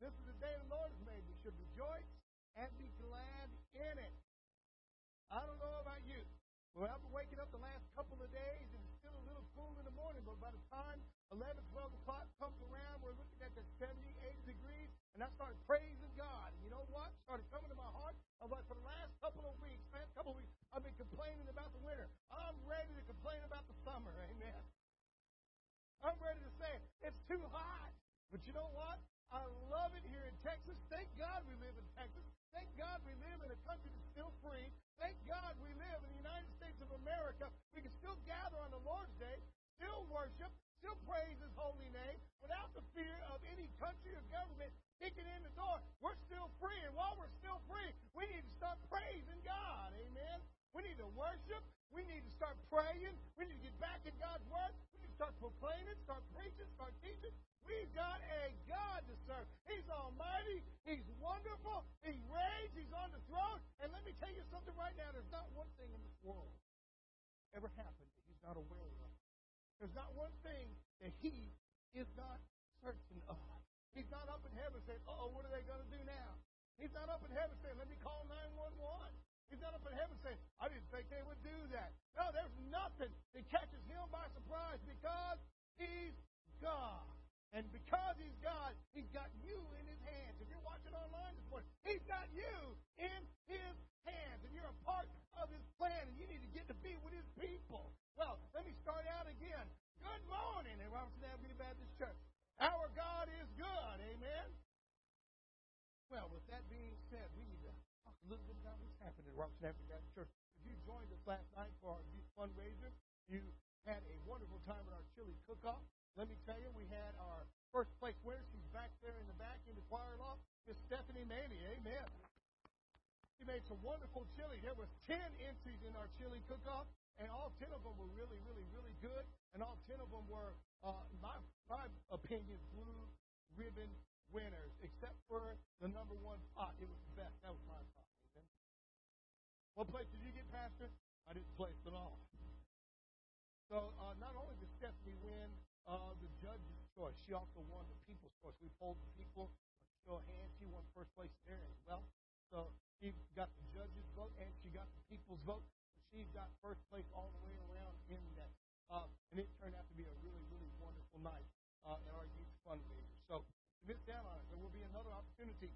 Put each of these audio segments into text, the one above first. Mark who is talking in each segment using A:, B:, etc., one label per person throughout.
A: This is the day the Lord has made. We should rejoice and be glad in it. I don't know about you. Well, I've been waking up the last couple of days and it's still a little cool in the morning, but by the time 11, 12 o'clock comes around, we're looking at the 70, 80 degrees, and I started praising God. And you know what? Started coming to my heart. Uh, I'm for the last couple of weeks, last couple of weeks, I've been complaining about the winter. I'm ready to complain about the summer. Amen. I'm ready to say it's too hot. But you know what? I love it here in Texas. Thank God we live in Texas. Thank God we live in a country that's still free. Thank God we live in the United States of America. We can still gather on the Lord's Day, still worship, still praise His holy name without the fear of any country or government kicking in the door. We're still free. And while we're still free, we need to start praising God. Amen. We need to worship. We need to start praying. We need to get back in God's Word. We need to start proclaiming, start preaching, start teaching. We've got a God to serve. He's almighty. He's wonderful. He reigns. He's on the throne. And let me tell you something right now. There's not one thing in this world ever happened that he's not aware of. There's not one thing that he is not certain of. He's not up in heaven saying, oh, what are they going to do now? He's not up in heaven saying, let me call 911. He's not up in heaven saying, I didn't think they would do that. No, there's nothing that catches him by surprise because he's God. And because he's God, he's got you in his hands. If you're watching online this morning, he's got you in his hands. And you're a part of his plan, and you need to get to be with his people. Well, let me start out again. Good morning at Robertson Avenue Baptist Church. Our God is good. Amen. Well, with that being said, we need to talk a little bit about what's happened at Robertson Avenue Baptist Church. If you joined us last night for our fundraiser, you had a wonderful time at our chili cook-off. Let me tell you, we had our first place winner. She's back there in the back in the choir loft. Miss Stephanie Manny. Amen. She made some wonderful chili. There was 10 entries in our chili cook-off, and all 10 of them were really, really, really good. And all 10 of them were, uh, my, my opinion, blue ribbon winners, except for the number one pot. It was the best. That was my pot. Amen. What place did you get, Pastor? I didn't place at all. So uh, not only did Stephanie win uh, the judge's choice. She also won the people's choice. We polled the people, show of hands. She won first place there as well. So she got the judge's vote and she got the people's vote. She got first place all the way around in that. Uh, and it turned out to be a really, really wonderful night uh, at our youth fundraiser. So miss out on it. There will be another opportunity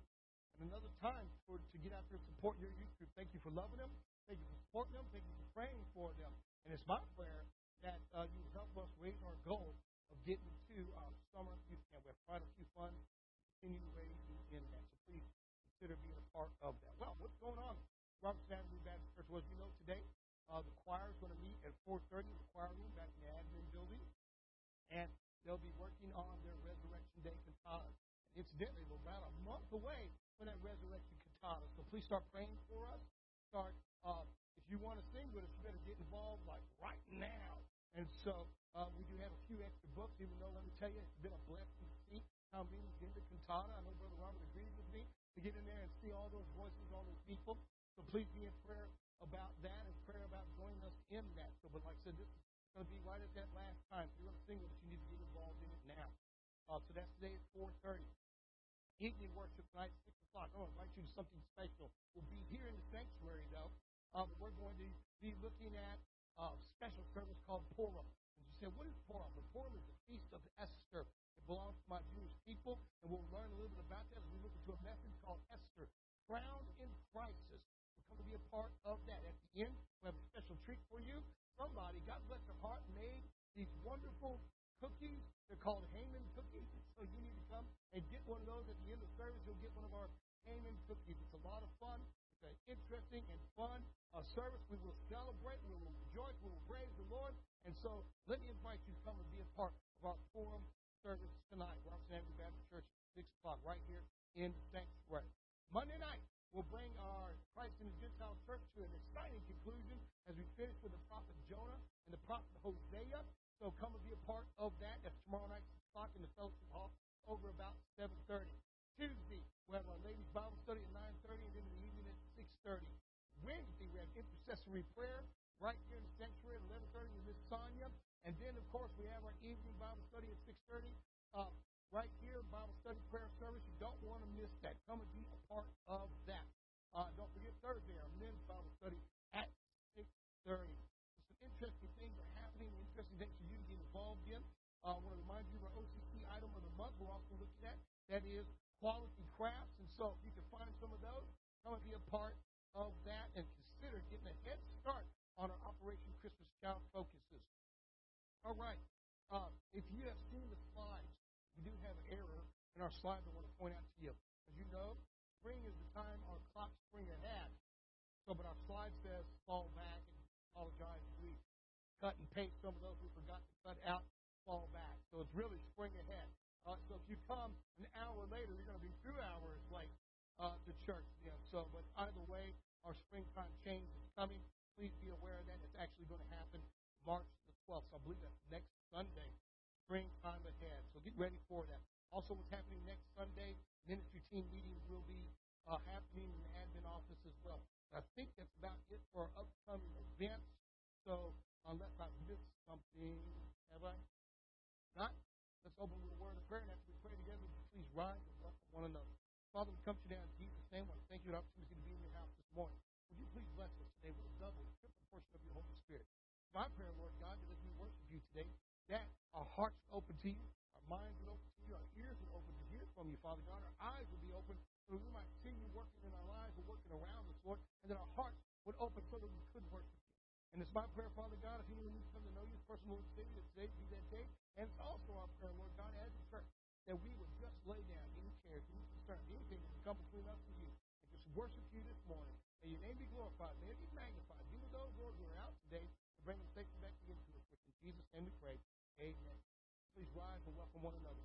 A: and another time for to get out there and support your youth group. Thank you for loving them. Thank you for supporting them. Thank you for praying for them. And it's my prayer that uh, you help us raise our goal of getting to our summer youth camp. We have quite a few funds continue raising in that. So please consider being a part of that. Well, what's going on? Robertson Avenue Baptist Church. Well, as you know, today uh, the choir is going to meet at 4:30 in the choir room back in the admin building, and they'll be working on their Resurrection Day cantata. And incidentally, we're about a month away from that Resurrection cantata. So please start praying for us. Start. Uh, if you want to sing with us, you better get involved like right now. And so uh, we do have a few extra books, even though, let me tell you, it's been a blessing to see how many get into cantata. I know Brother Robert agrees with me to get in there and see all those voices, all those people. So please be in prayer about that and prayer about joining us in that. So, but like I said, this is going to be right at that last time. If you're going to sing with us, you need to get involved in it now. Uh, so that's today at 4.30. Evening worship tonight, 6 o'clock. I want to invite you to something special. We'll be here in the sanctuary, though. Uh, but we're going to be looking at a special service called Purim. And you say, what is Purim? The Purim is the feast of Esther. It belongs to my Jewish people, and we'll learn a little bit about that as we look into a message called Esther, Crowned in Crisis. We're going to be a part of that. At the end, we have a special treat for you. Somebody, God bless their heart, made these wonderful cookies. They're called Haman cookies. So you need to come and get one of those at the end of service. You'll get one of our Haman cookies. It's a lot of fun. An interesting and fun uh, service. We will celebrate. We will rejoice. We will praise the Lord. And so let me invite you to come and be a part of our Purim service tonight. Robertson Avenue Baptist Church, 6 o'clock, right here in sanctuary. Monday night, we'll bring our Christ in the Gentile church to an exciting conclusion as we finish with the prophet Jonah and the prophet Hosea. So come and be a part of that. That's tomorrow night, 6 o'clock in the fellowship hall over about 7.30. Tuesday, we have our ladies' Bible study at 9.30 and then in the evening 6.30. Wednesday, we have intercessory prayer right here in the sanctuary at 11.30 with Miss Sonia. And then, of course, we have our evening Bible study at 6.30. Uh, right here, Bible study prayer service. You don't want to miss that. Come and be a part of that. Uh, don't forget Thursday, our men's Bible study at 6.30. Some interesting things are happening, interesting things for you to get involved in. Uh, I want to remind you of our OCC item of the month we're also looking at. That is quality crafts. And so you can find some of those, come and be a part of that and consider getting a head start on our Operation Christmas Child focuses. All right. Uh, if you have seen the slides, we do have an error in our slides I want to point out to you. As you know, spring is the time our clocks spring ahead. So, but our slide says fall back and apologize we cut and paste some of those we forgot to cut out, fall back. So it's really spring ahead. Uh, so if you come an hour later, you're going to be two hours late uh, to church. Yeah, so, but either way, our springtime change is coming. Please be aware of that. It's actually going to happen March the 12th. So I believe that's next Sunday, springtime ahead. So get ready for that. Also, what's happening next Sunday, ministry team meetings will be uh, happening in the admin office as well. I think that's about it for our upcoming events. So unless I missed something, have I? Not? Let's open with a word of prayer. And after we pray together, please rise and welcome one another. Father, we come to you now in Jesus' name. Want thank you for the opportunity to be in your house this morning. Would you please bless us today with a double, triple portion of your Holy Spirit? My prayer, Lord God, that as we worship you today, that our hearts are open to you, our minds are open to you, our ears are open to hear from you, Father God. Our eyes will be open so we might see you working in our lives and working around us, Lord, and that our hearts would open so that we could worship you. And it's my prayer, Father God, if anyone needs to come to know you as personal Lord and Savior, that today be that day. And it's also our prayer, Lord God, as a church, that we would just lay down any cares, any concern, anything that would come between us and you, and just worship you this morning. May your name be glorified. May it be magnified. With those, Lord, who are out today to bring them safely back into us. In Jesus' name we pray. Amen. Please rise and welcome one another.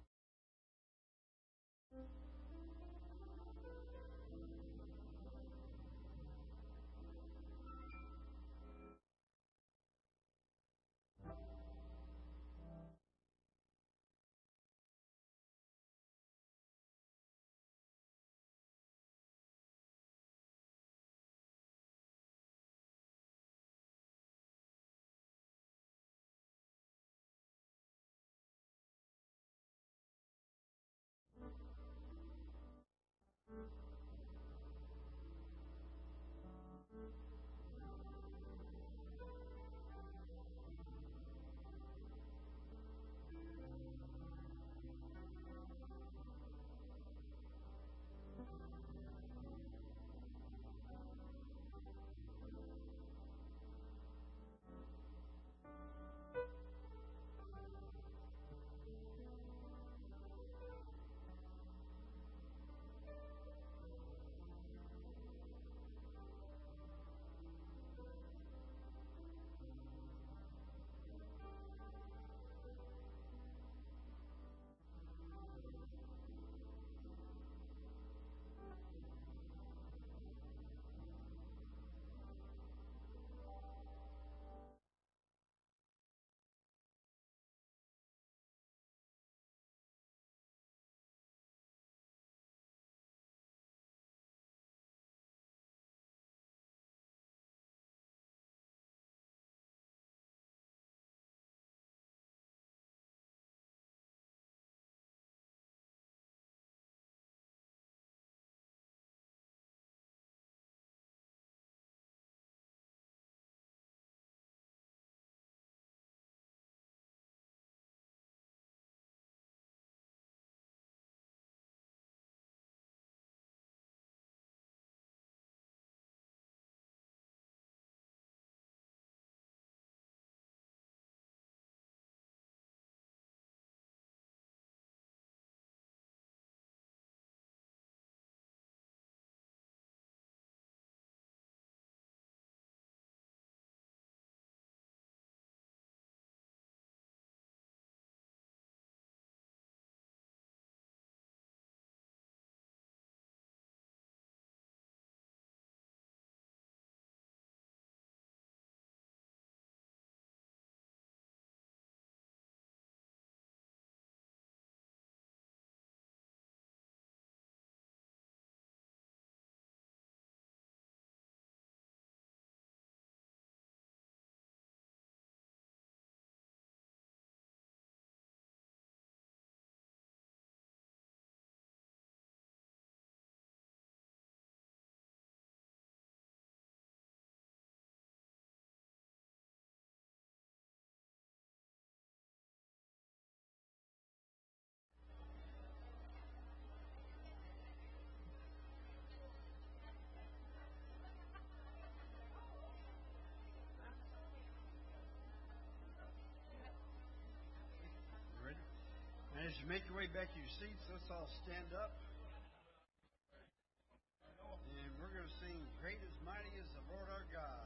B: Make your way back to your seats. Let's all stand up. And we're going to sing Great is Mighty is the Lord our God.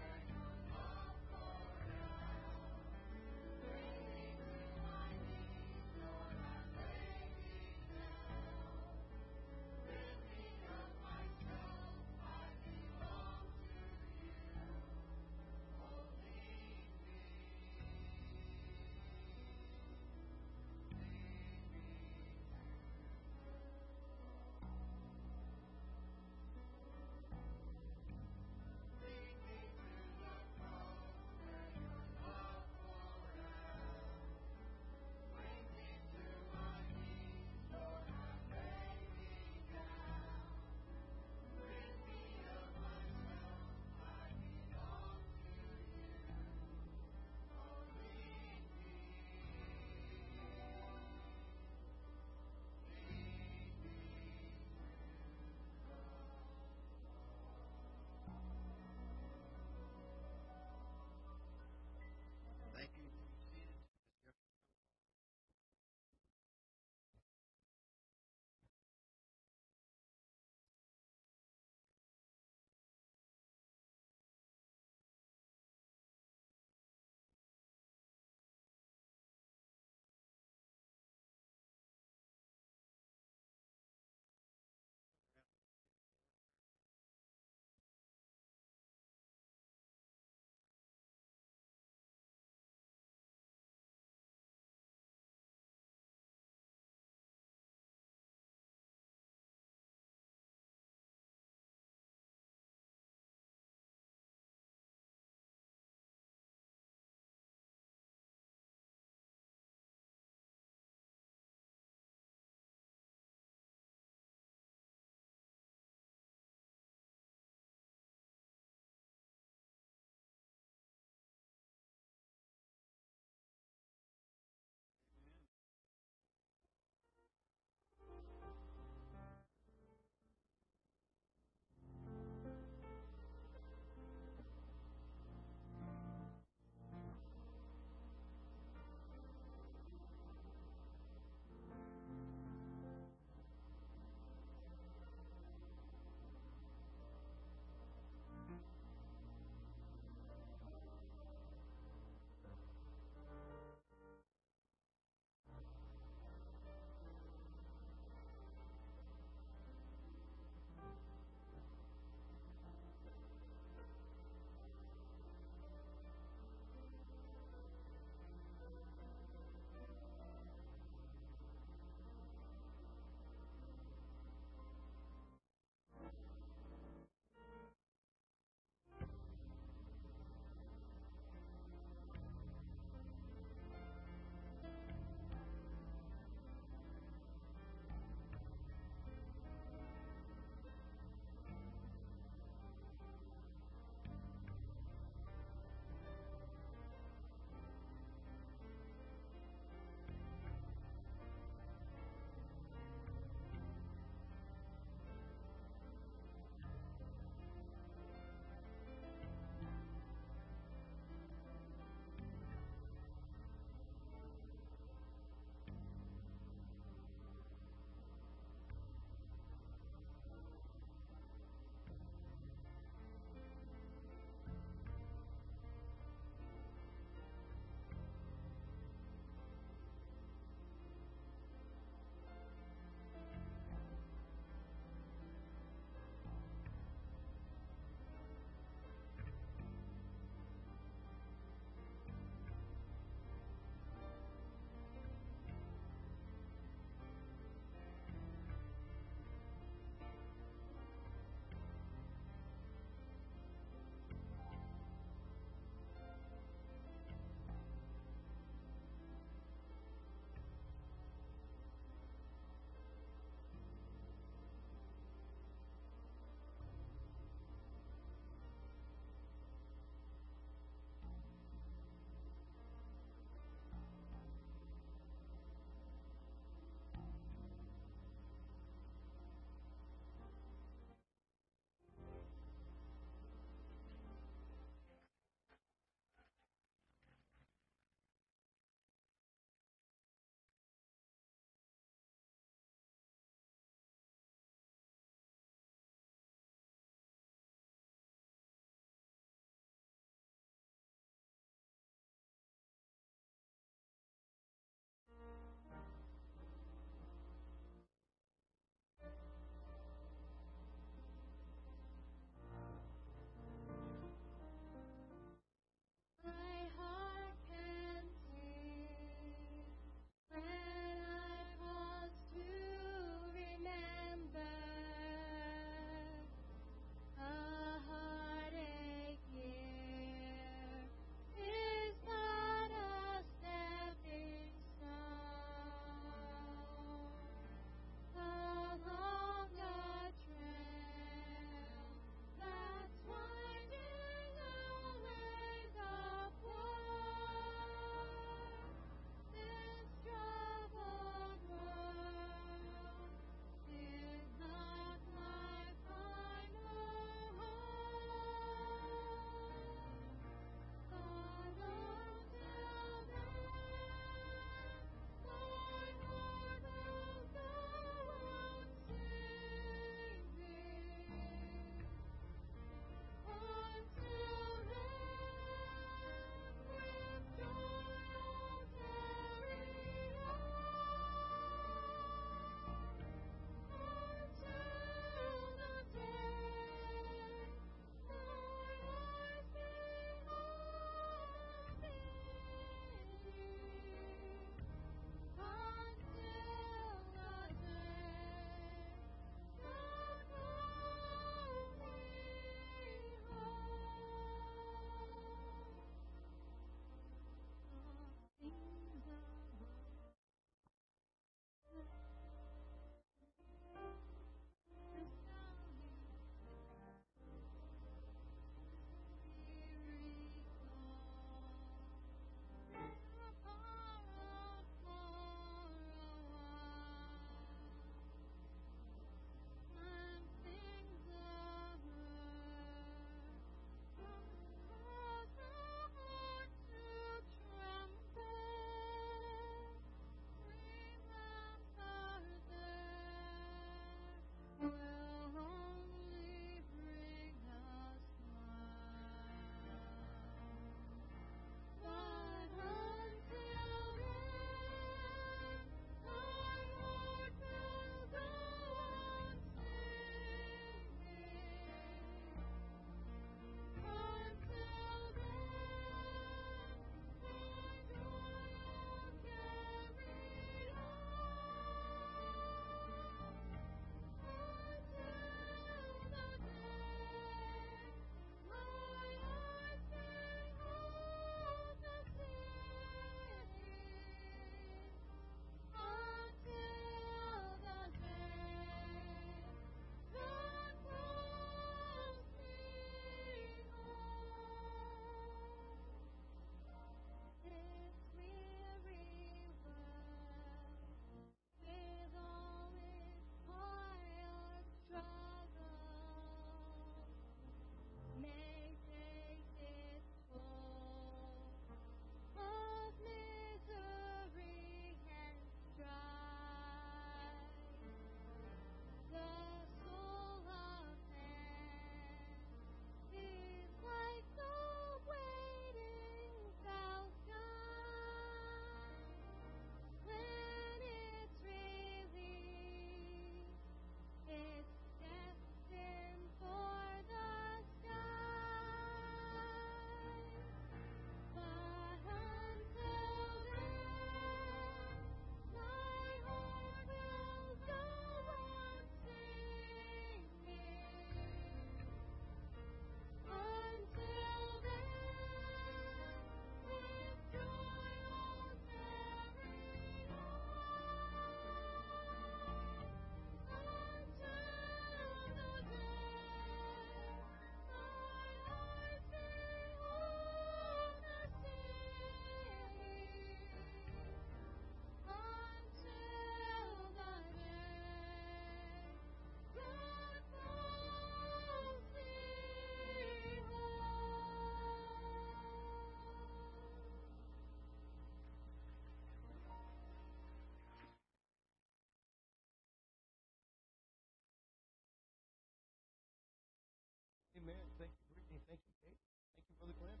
A: Amen. Thank you, Brittany. Thank you, Kate. Thank you, Brother Glenn.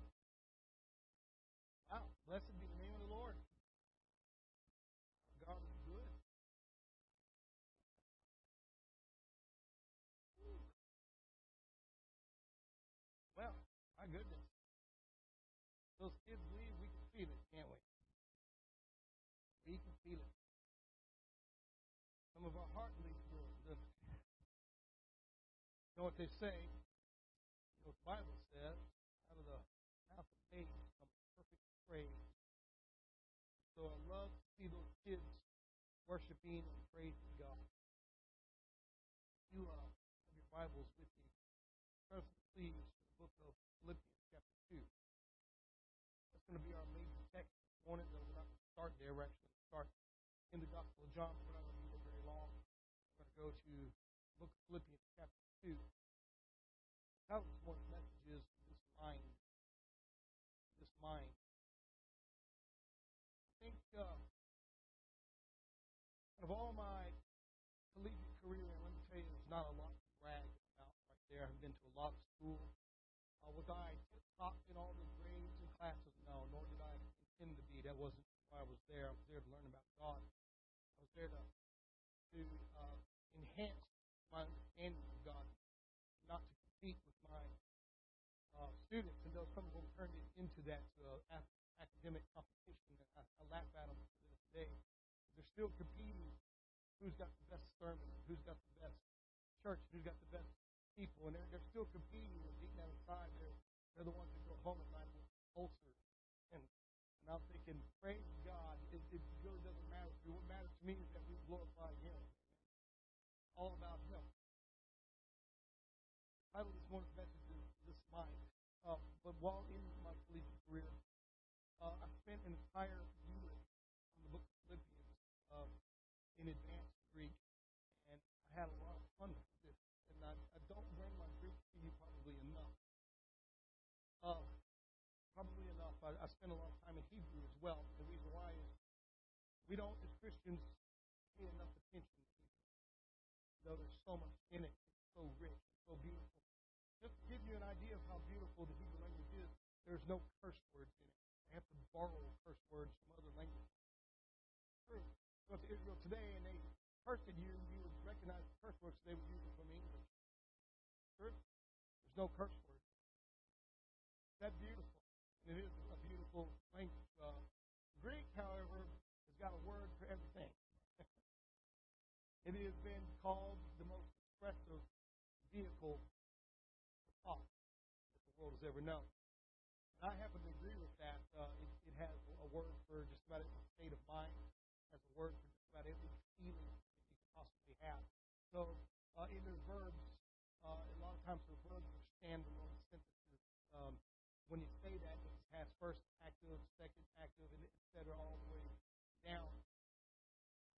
A: Wow. Blessed be the name of the Lord. God is good. Well, my goodness. Those kids leave, we can feel it, can't we? We can feel it. Some of our heart leaves a little. You know what they say? You know what the Bible says? Out of the mouth of babes comes perfect praise. So I love to see those kids worshiping and praising God. You uh, have your Bibles with you. Turn please to the book of Philippians, chapter 2. That's going to be our major text this morning, though we're not going to start there. We're actually going to start in the Gospel of John. We're not going to be very long. We're going to go to Top in all the grades and classes? No, nor did I intend to be. That wasn't why I was there. I was there to learn about God. I was there to to uh, enhance my understanding of God, not to compete with my uh, students. And though some of them turned it into that uh, academic competition, I, I laugh at them to this day. They're still competing. Who's got the best sermon? Who's got the best church? Who's got the best people? And they're, they're still competing and deep down inside, they're, they're the ones that go home at night with ulcers. And, and I'm thinking, praise God, it, it really doesn't matter to me. What matters to me is that we glorify Him. All about Him. The of this morning's message is This Mind. Uh, but while in my collegiate career, uh, I spent an entire year on the book of Philippians uh, in advanced Greek, and I had a lot of fun with it. And I, I don't bring my Greek to you probably enough. Uh, probably enough. I, I spend a lot of time in Hebrew as well. The reason why is we don't, as Christians, pay enough attention to Hebrew. Though there's so much in it, it's so rich, so beautiful. Just to give you an idea of how beautiful the Hebrew language is, there's no curse words in it. They have to borrow curse words from other languages. True. Go to Israel today and they cursed you, you would recognize the curse words they would use from English. True. There's no curse words. That's beautiful. And it is a beautiful language. Uh, Greek, however, has got a word for everything. it has been called the most expressive vehicle for thought that the world has ever known. And I happen to agree with that. Uh, it, it has a word for just about every state of mind. Has a word for just about every feeling that you could possibly have. So uh, in their verbs, uh, a lot of times the verbs are standalone sentences. Um, when you say that, it has first active, second active, and et cetera, all the way down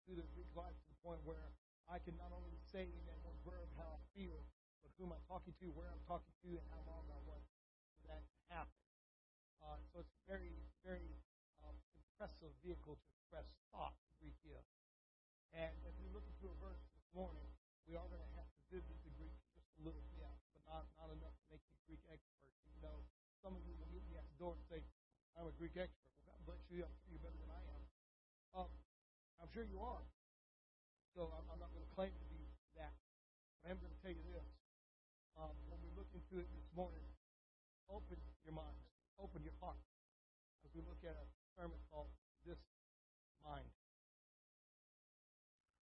A: through the Greek life to the point where I can not only say in that one verb how I feel, but who am I talking to, where I'm talking to, and how long I want for that to happen. Uh, so it's a very, very um, impressive vehicle to express thought, Greek is. And as we look into a verse this morning, we are going to have to visit the Greek just a little bit, but not, not enough to make you Greek experts. You know, some of you will meet me at the door and say, I'm a Greek expert. Well, God bless you. I'm sure you're better than I am. Um, I'm sure you are. So I'm, I'm not going to claim to be that. But I am going to tell you this. Um, when we look into it this morning, open your minds, open your heart as we look at a sermon called This Mind.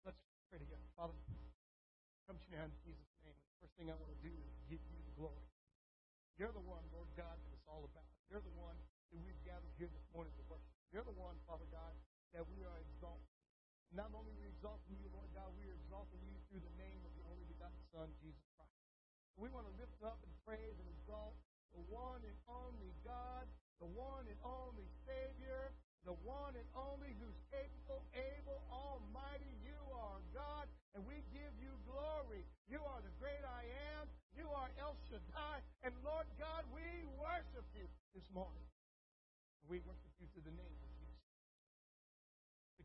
A: Let's pray together. Father, come to you now in Jesus' name. The first thing I want to do is give you the glory. You're the one, Lord God, that it's all about. You're the one that we've gathered here this morning to worship. You're the one, that we are exalting. Not only are we exalting you, Lord God, we are exalting you through the name of your only begotten Son, Jesus Christ. We want to lift up and praise and exalt the one and only God, the one and only Savior, the one and only who's capable, able, almighty. You are God, and we give you glory. You are the great I am. You are El Shaddai. And Lord God, we worship you this morning. We worship you through the name.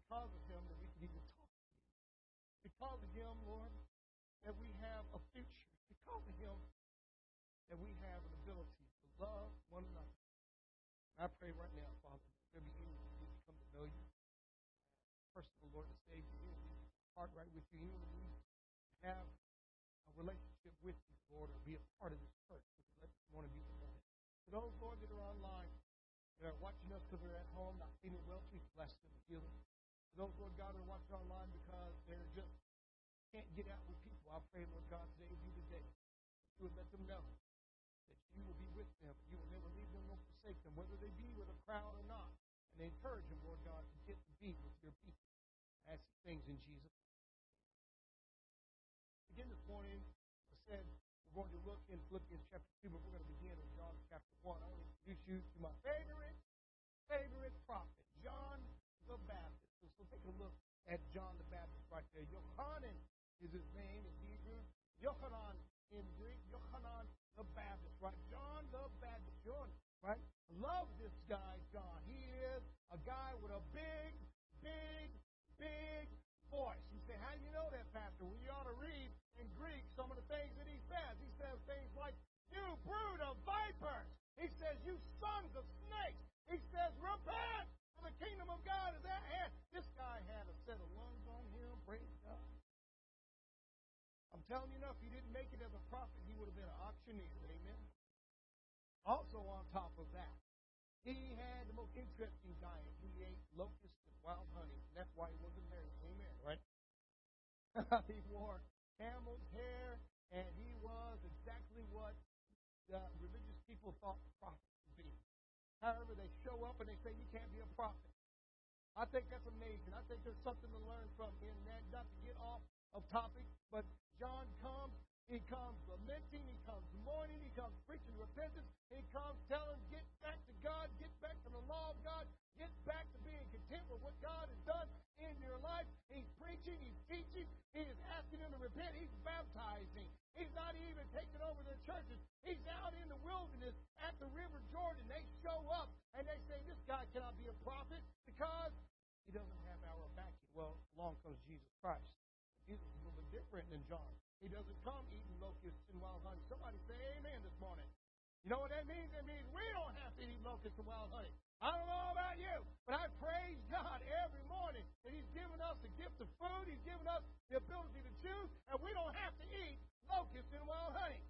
A: Because of him that we can even talk to you. Because of him, Lord, that we have a future. Because of him that we have an ability to love one another. And I pray right now, Father, if there be anyone who needs to come to know you, personal Lord and Savior, anyone who needs to heart right with you, anyone who needs to have a relationship with you, Lord, or be a part of this church, you let want to be the one. For those, Lord, that are online, that are watching us because they're at home, not feeling well, please bless them heal them. Those, Lord God, are watching online because they're just can't get out with people, I pray, Lord God, today be the day you would let them know that you will be with them. You will never leave them nor forsake them, whether they be with a crowd or not. And encourage them, Lord God, to get to be with your people. I ask things in Jesus' name. Again this morning, I said we're going to look in Philippians chapter 2, but we're going to begin in John chapter 1. I want to introduce you to my favorite A look at John the Baptist right there. Yohanan is his name in Hebrew. Yohanan in Greek. Yohanan the Baptist, right? John the Baptist. John, right? Love this guy, John. He is a guy with a big, big, big voice. You say, how do you know that, Pastor? Well, you ought to read in Greek some of the things that he says. He says things like, you brood of vipers. He says, you sons of snakes. He says, repent, for the kingdom of God is at I'm telling you now, if he didn't make it as a prophet, he would have been an auctioneer. Amen. Also, on top of that, he had the most interesting diet. He ate locusts and wild honey. And that's why he wasn't married. Amen. Right? he wore camel's hair, and he was exactly what the religious people thought the prophet would be. However, they show up and they say you can't be a prophet. I think that's amazing. I think there's something to learn from him. That not to get off of topic, but John comes. He comes lamenting. He comes mourning. He comes preaching repentance. He comes telling, get back to God. Get back to the law of God. Get back to being content with what God has done in your life. He's preaching. He's teaching. He is asking them to repent. He's baptizing. He's not even taking over their churches. He's out in the wilderness at the River Jordan. They show up and they say, this guy cannot be a prophet because he doesn't have our backing. Well, along comes Jesus Christ. Jesus is a little bit different than John. He doesn't come eating locusts and wild honey. Somebody say amen this morning. You know what that means? It means we don't have to eat locusts and wild honey. I don't know about you, but I praise God every morning that He's given us the gift of food. He's given us the ability to choose, and we don't have to eat locusts and wild honey.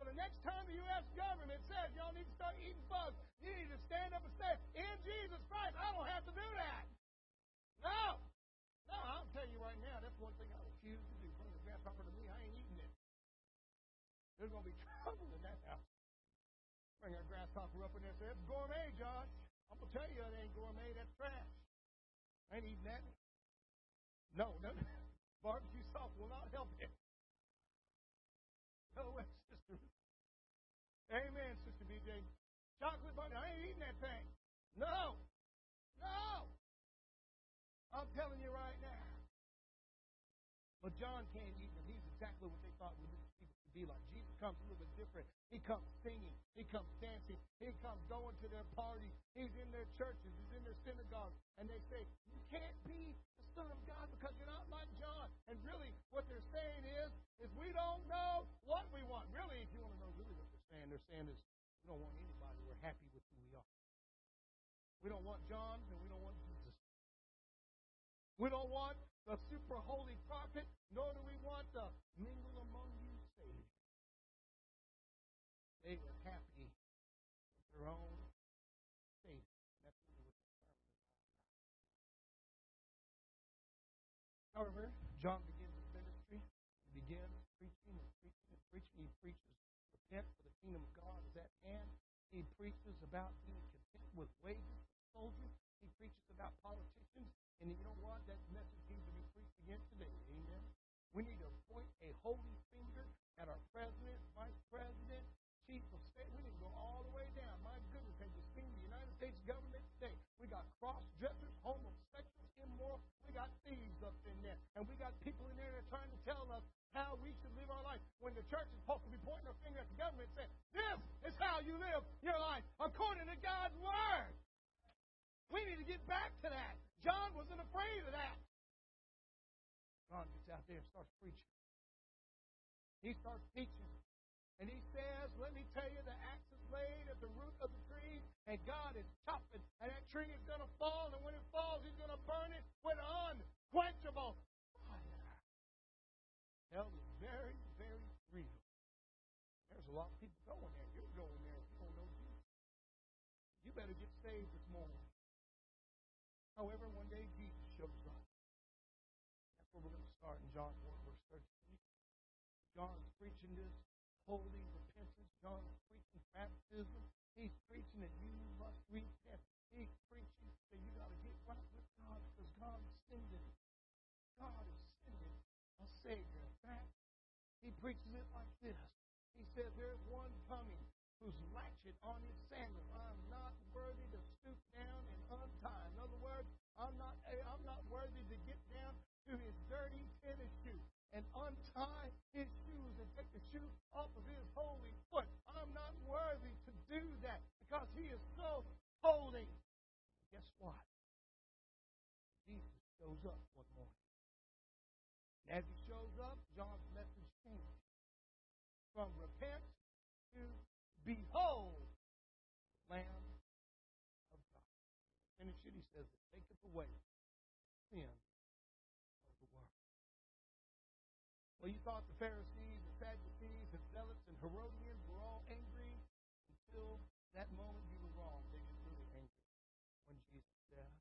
A: So the next time the U.S. government says y'all need to start eating bugs, you need to stand up and say, in Jesus Christ, I don't have to do that. No. No, I'll tell you right now, that's one thing I refuse to do. Bring the grasshopper to me, I ain't eating it. There's going to be trouble in that house. Bring a grasshopper up in there and say, it's gourmet, Josh. I'm going to tell you it ain't gourmet, that's trash. I ain't eating that. No, no. Barbecue sauce will not help it. No way, sister. Amen, Sister BJ. Chocolate bunny, I ain't eating that thing. No. No. But John can't eat them. He's exactly what they thought religious could be like. Jesus comes a little bit different. He comes singing. He comes dancing. He comes going to their parties. He's in their churches. He's in their synagogues. And they say, You can't be the Son of God because you're not like John. And really, what they're saying is, is we don't know what we want. Really, if you want to know really what they're saying, they're saying is we don't want anybody. We're happy with who we are. We don't want John and we don't want Jesus. We don't want the super holy prophet, nor do we want to mingle among you Savior. They were happy with their own about. However, John begins his ministry. He begins preaching and preaching and preaching. He preaches, repent for the kingdom of God is at hand. He preaches about being content with wages soldiers. He preaches about politicians. And you know what? That message needs to be preached again today. Amen. We need to point a holy finger at our president, vice president, chief of state. We need to go all the way down. My goodness, have you seen the United States government today? We got cross dressers, homosexuals, immoral. We got thieves up in there. And we got people in there that are trying to tell us how we should live our life. When the church is supposed to be pointing our finger at the government and saying, This is how you live your life according to God's word. We need to get back to that. John wasn't afraid of that. John gets out there and starts preaching. He starts teaching. And he says, let me tell you, the axe is laid at the root of the tree, and God is chopping, and that tree is going to fall, and when it falls, he's going to burn it with unquenchable fire. Hell is very, very real. There's a lot of people going there. You're going there you don't know Jesus. You better get saved. However, one day Jesus shows up. That's where we're going to start in John 4, verse 13. John's preaching this holy repentance. John's preaching baptism. He's preaching that you must repent. He's preaching that you got to get right with God because God is sending. God is sending a Savior. Fact, he preaches it like this. He says, There's one coming who's latchet on his sandal. I'm not to his dirty tennis shoe and untie his shoes and take the shoe off of his holy foot. I'm not worthy to do that because he is so holy. Guess what? Jesus shows up one morning. And as he shows up, John's message changes from repent to behold, Lamb of God. And it, he says, take it away thought the Pharisees, the Sadducees, the Zealots, and Herodians were all angry until that moment you were wrong. They get really angry when Jesus said,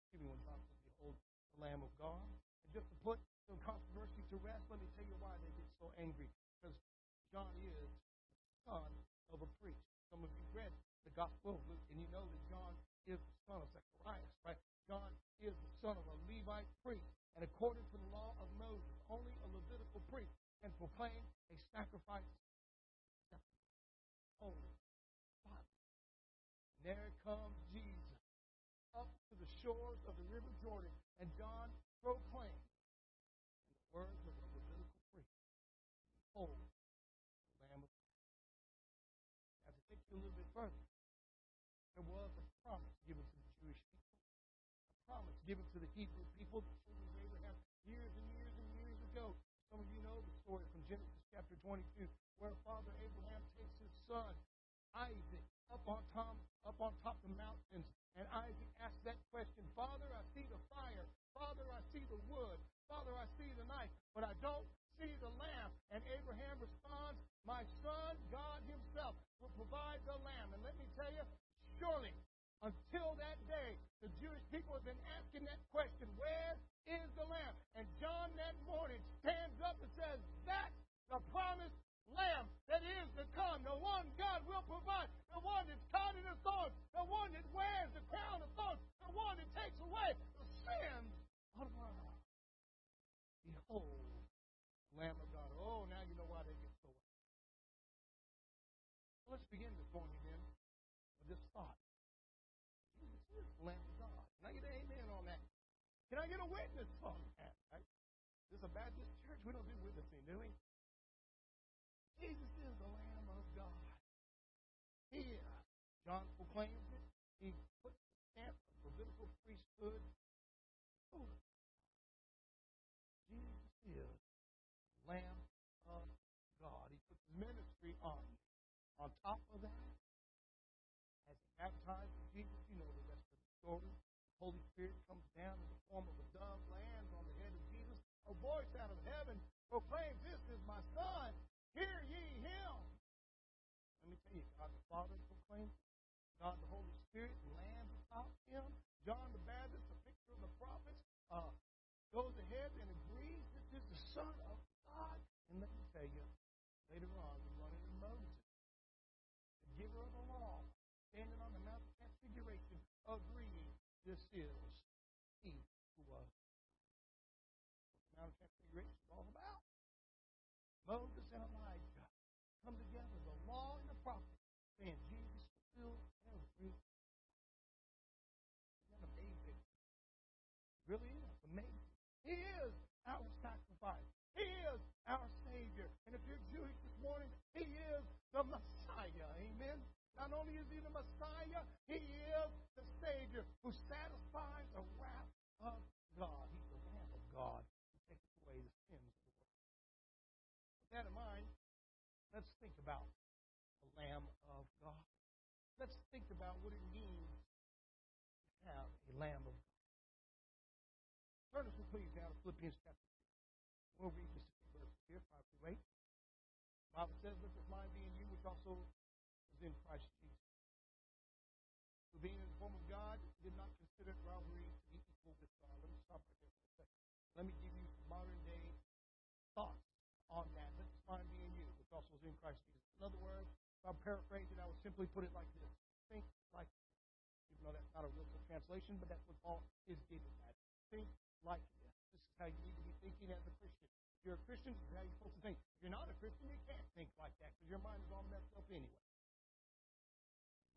A: excuse me, said, Behold the Lamb of God. And just to put some controversy to rest, let me tell you why they get so angry. Because John is the son of a priest. Some of you read the Gospel of Luke, and you know that John is the son of Zacharias, right? John is the son of a Levite priest. And according to the law of Moses, only a Levitical priest can proclaim a sacrifice holy, Father. And there comes Jesus up to the shores of the River Jordan, and John proclaimed in the words of a Levitical priest, Behold, the Lamb of God. Now, to take you a little bit further, there was a promise given to the Jewish people, a promise given to the Hebrew people, the children of Abraham, years and years and years ago. Some of you know the story from Genesis chapter 22, where Father Abraham takes his son, Isaac, up on top, up on top of the mountains, and Isaac asks that question, Father, I see the fire. Father, I see the wood. Father, I see the knife, but I don't see the lamb. And Abraham responds, My son, God Himself, will provide the lamb. And let me tell you, surely until that day, the Jewish people have been asking that question, Where is the lamb? And John that morning stands up and says, That's the promised lamb that is to come, the one God will provide, the one that's caught in the thorns, the one that wears the crown of thorns, the one that takes away the sins of the world. Behold, Lamb of God. Oh, now you know why they get so upset. So let's begin this morning then with this thought. Jesus is the Lamb of God. Can I get an amen on that? Can I get a witness on that? Right? This is a Baptist church. We don't do witnessing, do we? Jesus is the Lamb of God. He is. Proclaims it. He puts the stamp of Levitical priesthood over. Jesus is the Lamb of God. He puts ministry on. On top of that, as he baptizes Jesus, you know the rest of the story. The Holy Spirit comes down in the form of a dove, lands on the head of Jesus. A voice out of heaven proclaims, This is my Son. Hear ye him. Let me tell you, God the Father proclaims God the Holy Spirit lands atop him. John the Baptist, a picture of the prophets, uh, goes ahead and agrees this is the Son of God. And let me tell you, later on, we run into Moses, the giver of the law, standing on the Mount of Transfiguration, agreeing this is he who was. What the Mount of Transfiguration is all about. Moses and Elijah come together, the law and the prophets, saying Jesus fulfilled every. Isn't that amazing? It really is amazing. He is our sacrifice. He is our Savior. And if you're Jewish this morning, He is the Messiah. Amen. Not only is He the Messiah, He is the Savior who satisfies the wrath of God. He's the Lamb of God who takes away the sins of the world. With that in mind, Let's think about the Lamb of God. Let's think about what it means to have a Lamb of God. Turn us, please, now to Philippians chapter 2. We'll read just a few here, 5 through 8. The Bible says, Let this mind be which also was in Christ Jesus. Who being in the form of God, did not consider robbery to be equal with God. Let me stop right there for a second. Let me give you modern day thoughts on that. Let this mind be you, which also was in Christ Jesus. In other words, if I'm paraphrasing, I would simply put it like this. Think like this. Even though that's not a real good translation, but that's what Paul is getting at. Think like this. This is how you need to be thinking as a Christian. You're a Christian, how you're supposed to think. If you're not a Christian, you can't think like that because your mind is all messed up anyway.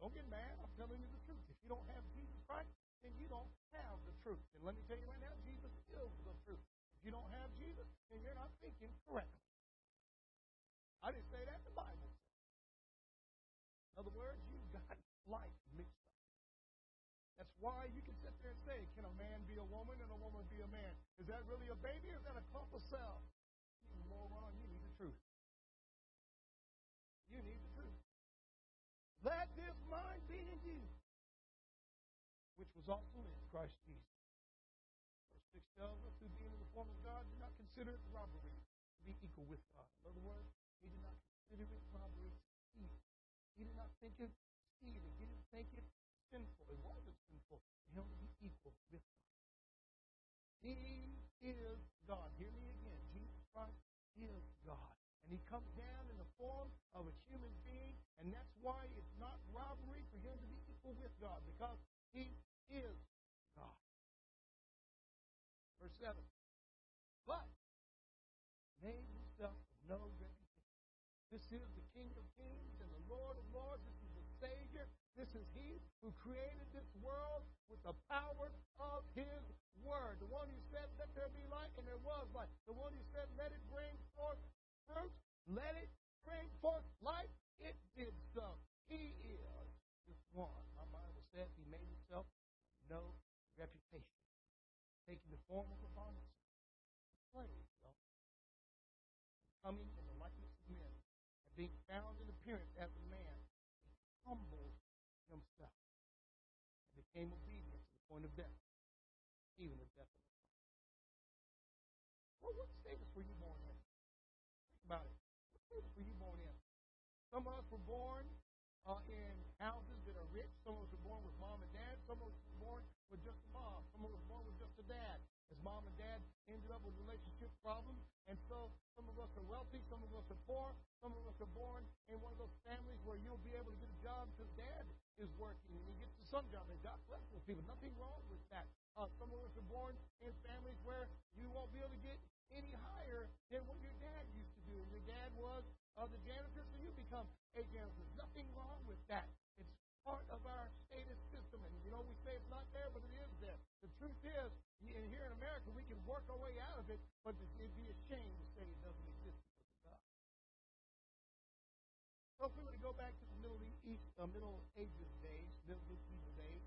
A: Don't get mad. I'm telling you the truth. If you don't have Jesus Christ, then you don't have the truth. And let me tell you right now, Jesus is the truth. If you don't have Jesus, then you're not thinking correctly. I didn't say that. The Bible says. In other words, you've got life mixed up. That's why you can sit there and say, can a man be a woman and a woman be a man? Is that really a baby or is that a clump of cells? Was also in Christ Jesus. Verse 6 tells us, who being in the form of God did not consider it robbery to be equal with God. In other words, he did not consider it robbery to steal. He did not think it stealing. He didn't think it sinful. It wasn't sinful for him to be equal with God. He is God. Hear me again. Jesus Christ is God. And he comes down in the form of a human being, and that's why it's not robbery for him to be equal with God, because he is God. Verse 7. But made himself of no reputation. This is the King of Kings and the Lord of Lords. This is the Savior. This is He who created this world with the power of His Word. The one who said, Let there be light, and there was light. The one who said, Let it bring forth fruit, let it bring forth life. It did so. He is this one. My Bible says He made no reputation, taking the form of a bond slave, though, coming in the likeness of men, and being found in appearance as a man, he humbled himself and became obedient to the point of death, even the death of the cross. Well, what status were you born in? Think about it. What status were you born in? Some of us were born uh, in houses that are rich. Some of us were born with mom and dad. Some of us were born with just a mom. Some of us were born with just a dad. As mom and dad ended up with problems, and so some of us are wealthy, some of us are poor, some of us are born in one of those families where you'll be able to get a job because dad is working, and you get some job, and God bless those people. Nothing wrong with that. Uh, some of us are born in families where you won't be able to get any higher than what your dad used to do. And your dad was uh, the janitor, so you become a janitor. Nothing wrong with that. It's part of our status system. And you know, we say it's not there, but it is there. The truth is, and here in America, we can work our way out of it, but it'd be a shame to say it doesn't exist because of God. So if we were to go back to the Middle East, uh, Middle Ages days, Middle Medieval days,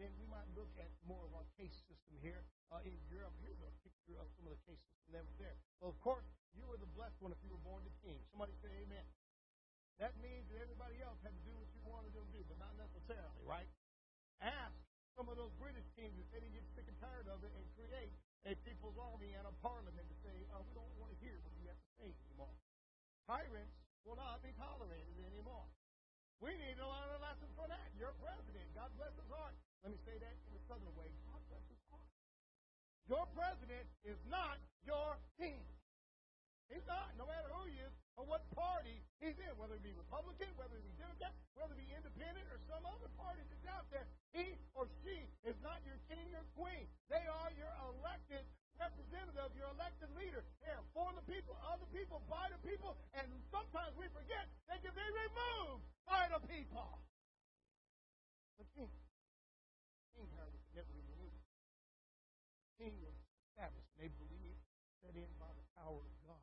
A: then we might look at more of our case system here uh, in Europe. Here's a picture of some of the case system that was there. Well, of course, you were the blessed one if you were born to king. Somebody say amen. That means that everybody else had to do what you wanted them to do, but not necessarily, right? Ask some of those British kings if they didn't get sick and tired of it and create a people's army and a parliament to say, oh, we don't want to hear what you have to say anymore. Tyrants will not be tolerated anymore. We need to learn a lesson from that. Your president, God bless his heart. Let me say that in a southern way. God bless his heart. Your president is not your king. He's not, no matter who he is or what party he's in, whether it be Republican, whether it be Democrat, whether it be independent or some other party that's out there. He or she is not your king or queen. They are your elected representative, your elected leader. They are for the people, of the people, by the people, and sometimes we forget they can be removed by the people. The king. King, however, could never be removed. King was established, and they believed set in by the power of God.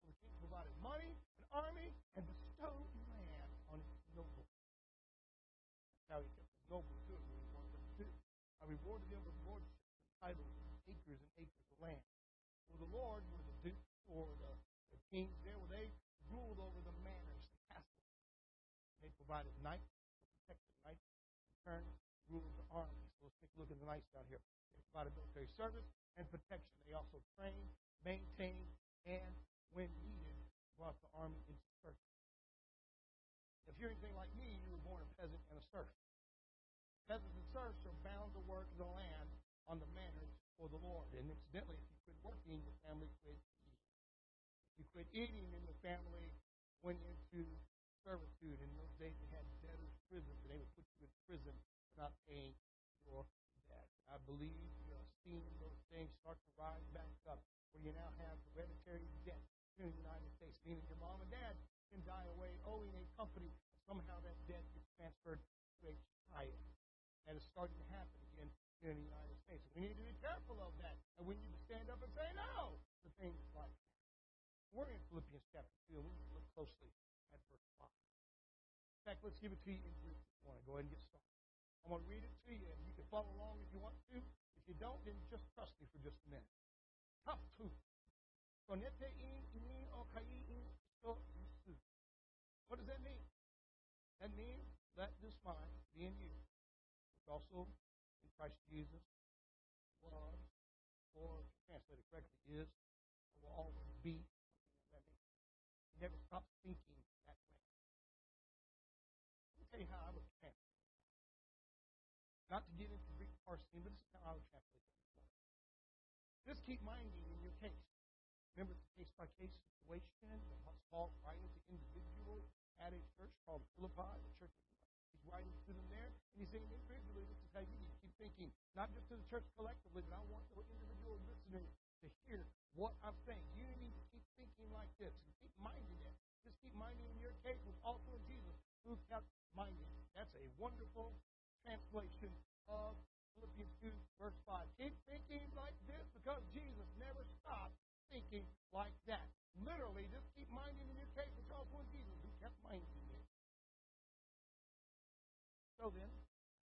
A: So the king provided money, an army, and bestowed land on his nobles. That's how he kept his nobles good when he wanted them to do. I rewarded them with lordships and titles and acres and acres of land. For the Lord were the dukes or the, the kings there, they ruled over the manors, the castles. They provided knights, protected knights, in turn ruled the army. So let's take a look at the knights down here. They provided military service and protection. They also trained, maintained, and when needed, brought the army into service. If you're anything like me, you were born a peasant and a serf. Peasants and serfs are bound to work the land on the manors for the Lord. And incidentally, if you quit working, your family quit you quit eating, then your family went into servitude. In those days, they had debtors' prisons, and they would put you in prison for not paying your debt. I believe you are seeing those things start to rise back up, where you now have hereditary debt in the United States, meaning your mom and dad can die away owing a company, somehow that debt gets transferred to a child. That is starting to happen again here in the United States. We need to be careful of that, and we need to stand up and say no to things like. We're in Philippians chapter 2, and we need to look closely at verse 5. In fact, let's give it to you in Greek this morning. Go ahead and get started. I'm going to read it to you, and you can follow along if you want to. If you don't, then just trust me for just a minute. Top two. What does that mean? That means let this mind be in you, which also in Christ Jesus was, or translated correctly, is, will always be. That means. You never stop thinking that way. Let me tell you how I would translate it. Not to get into How I would translate it. Just keep minding in your case. Remember the case by case situation that Paul writing to individuals at a church called Philippi, the church he's writing to them there, and he's saying individually, this is how you need to keep thinking, not just to the church collectively, but I want the individual listener to hear what I'm saying. You need to keep thinking like this and keep minding it. Just keep minding in your case was also in Jesus who kept minding. That's a wonderful translation of Philippians 2, verse 5. Keep thinking like this because Jesus never stopped thinking like that. Literally, just keep minding in your case also in Jesus who kept minding it. So then,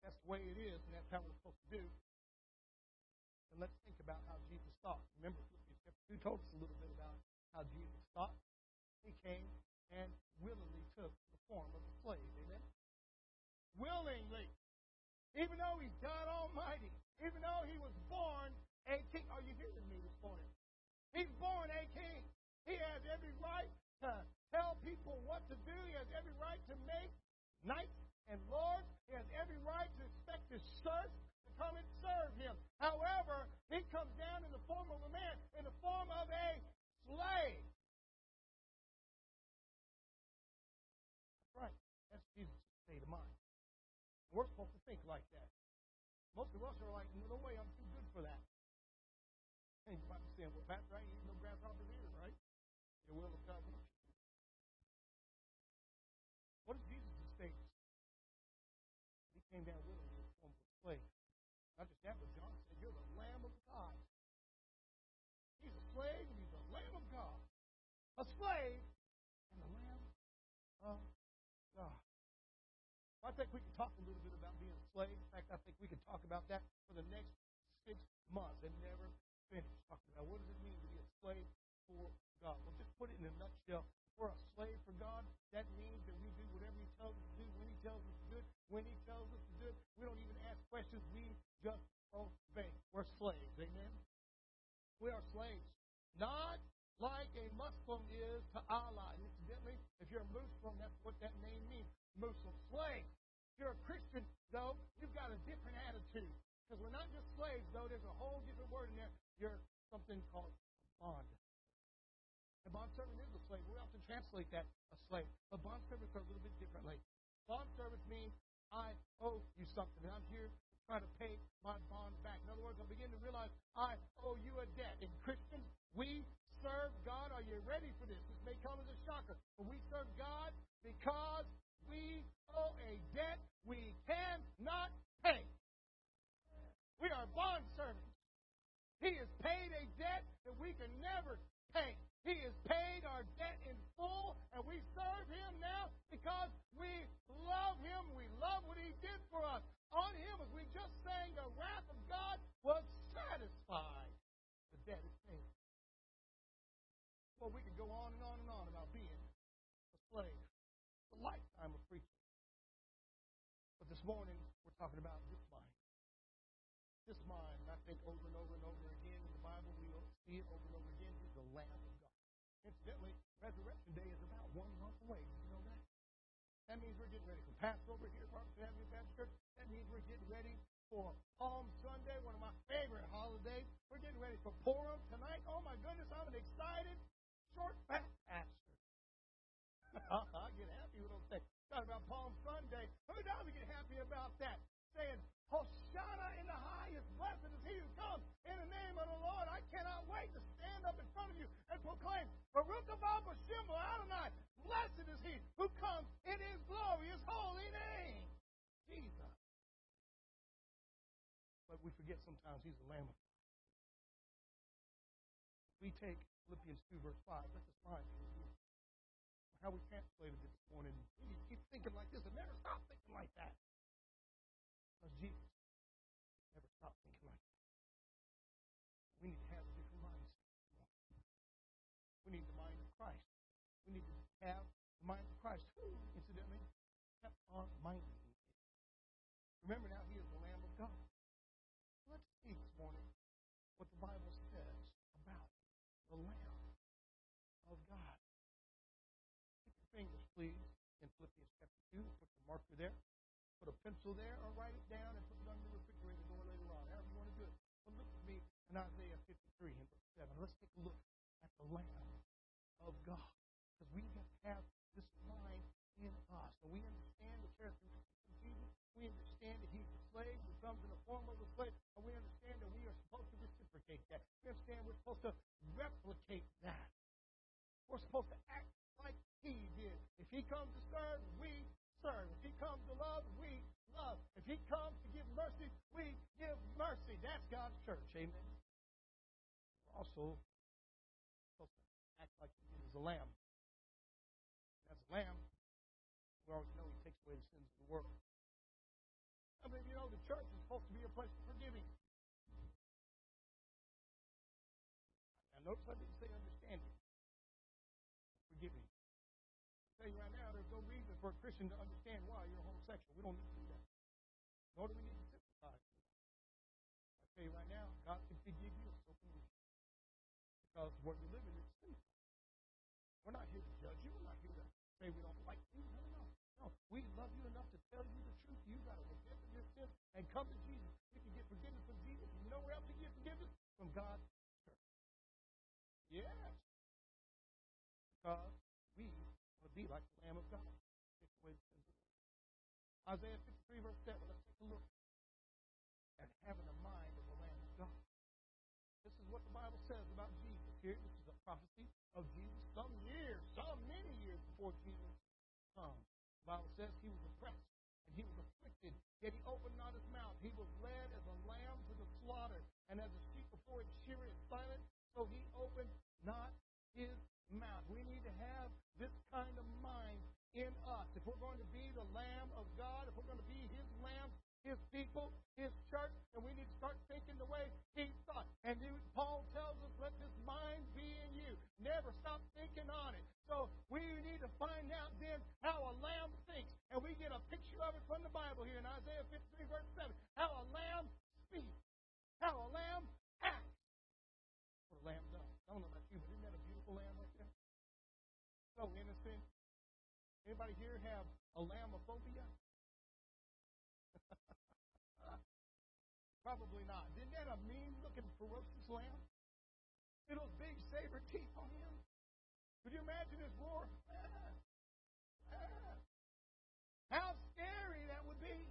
A: that's the way it is, and that's how we're supposed to do. And let's think about how Jesus thought. Remember, Philippians chapter 2 told us a little bit about how Jesus thought. He came and willingly took the form of a slave. Amen? Willingly. Even though he's God Almighty, even though he was born a king. Are you hearing me this morning? He's born a king. He has every right to tell people what to do. He has every right to make knights and lords. He has every right to expect his serfs to come and serve him. However, he comes down in the form of a man, in the form of a slave. Right. That's Jesus' state of mind. We're supposed to think like. Most of us are like, no way, I'm too good for that. And you might be saying, well, that's right, even no grasshoppers here, right? The will of God. What is Jesus' statement? He came down willingly in the form of a slave. Not just that, but John said, You're the Lamb of God. He's a slave and he's the Lamb of God. A slave and the Lamb of God. I think we can talk slave. In fact, I think we can talk about that for the next six months and never finish talking about what does it mean to be a slave for God. Well, just put it in a nutshell. We're a slave for God, that means that we do whatever He tells us to do, when He tells us to do it, when He tells us to do it. We don't even ask questions. We just obey. We're slaves. Amen? We are slaves. Not like a Muslim is to Allah. Incidentally, if you're a Muslim, that's what that name means. Muslim slave. You're a Christian, though, you've got a different attitude. Because we're not just slaves, though. There's a whole different word in there. You're something called bond. A bond servant is a slave. We often translate that a slave. But bond servants are a little bit differently. Bond servants means I owe you something. And I'm here trying to pay my bond back. In other words, I begin to realize I owe you a debt. And Christians, we serve God. Are you ready for this? This may come as a shocker. But we serve God because we owe a debt we cannot pay. We are bond servants. He has paid a debt that we can never pay. He has paid our debt in full, and we serve Him now because we love Him. We love what He did for us. On Him, as we just sang, the wrath of God was satisfied. The debt is paid. Well, we could go on morning, we're talking about this mind. This mind, I think over and over and over again in the Bible, we see it over and over again. He's the Lamb of God. Incidentally, Resurrection Day is about one month away. Did you know that? That means we're getting ready for Passover here at Harvest Avenue Baptist Church. That means we're getting ready for Palm Sunday, one of my favorite holidays. We're getting ready for Purim tonight. Oh my goodness, I'm an excited short fat pastor. I get happy with those things. Talking about front of you and proclaim, Baruch haba b'shem Adonai, blessed is he who comes in his glorious holy name. Jesus. But we forget sometimes he's the Lamb of God. We take Philippians 2, verse 5. Let us find how we translated it this morning. We keep thinking like this and never stop thinking like that. Because Jesus never stopped thinking like that. We need to have a different mindset. We need the mind of Christ. We need to have the mind of Christ, who, incidentally, minding. Remember now, he is the Lamb of God. Let's see this morning what the Bible says about the Lamb of God. Keep your fingers, please, in Philippians chapter 2. Put your marker there. Put a pencil there or write it down and put it under the refrigerator door later on. However you want to do it. But look at me in Isaiah 53 and verse 7. Let's take a look at the Lamb of God. Because we have this mind in us. And we understand Jesus. We understand that he's the slave who comes in the form of a slave. And we understand that we are supposed to reciprocate that. We understand we're supposed to replicate that. We're supposed to act like he did. If he comes to serve, we serve. If he comes to love, we love. If he comes to give mercy, we give mercy. That's God's church. Amen. We're also supposed to act like he is a lamb. As a lamb, we already know takes away the world. I mean, you know, the church is supposed to be a place of forgiving. I didn't say understanding. Forgiving. I tell you right now, there's no reason for a Christian to understand why you're homosexual. We don't need to do that. Nor do we need to sympathize. I tell you right now, God can forgive you, so. Because what you're living is sinful. We're not here to judge you. We're not here to say we don't and come to Jesus. You can get forgiveness from Jesus. You know where else you get forgiveness? From God. Yes. Because we want to be like the Lamb of God. Isaiah 53, verse 7. Let's take a look at having a mind of the Lamb of God. This is what the Bible says about Jesus here. This is a prophecy of Jesus some years, some many years before Jesus comes. The Bible says he was oppressed and he was afflicted, yet he opened not his. He was led as a lamb to the slaughter, and as a sheep before its shearer is silent, so he opened not his mouth. We need to have this kind of mind in us. If we're going to be the Lamb of God, if we're going to be his his people, his church, and we need to start thinking the way he thought. And Paul tells us, let this mind be in you. Never stop thinking on it. So we need to find out then how a lamb thinks. And we get a picture of it from the Bible here in Isaiah 53, verse 7. How a lamb speaks. How a lamb acts. What a lamb does. I don't know about you, but isn't that a beautiful lamb right there? So innocent. Anybody here have a lambophobia? Probably not. Didn't that a mean looking ferocious lamb? Those big saber teeth on him? Could you imagine his roar? How scary that would be.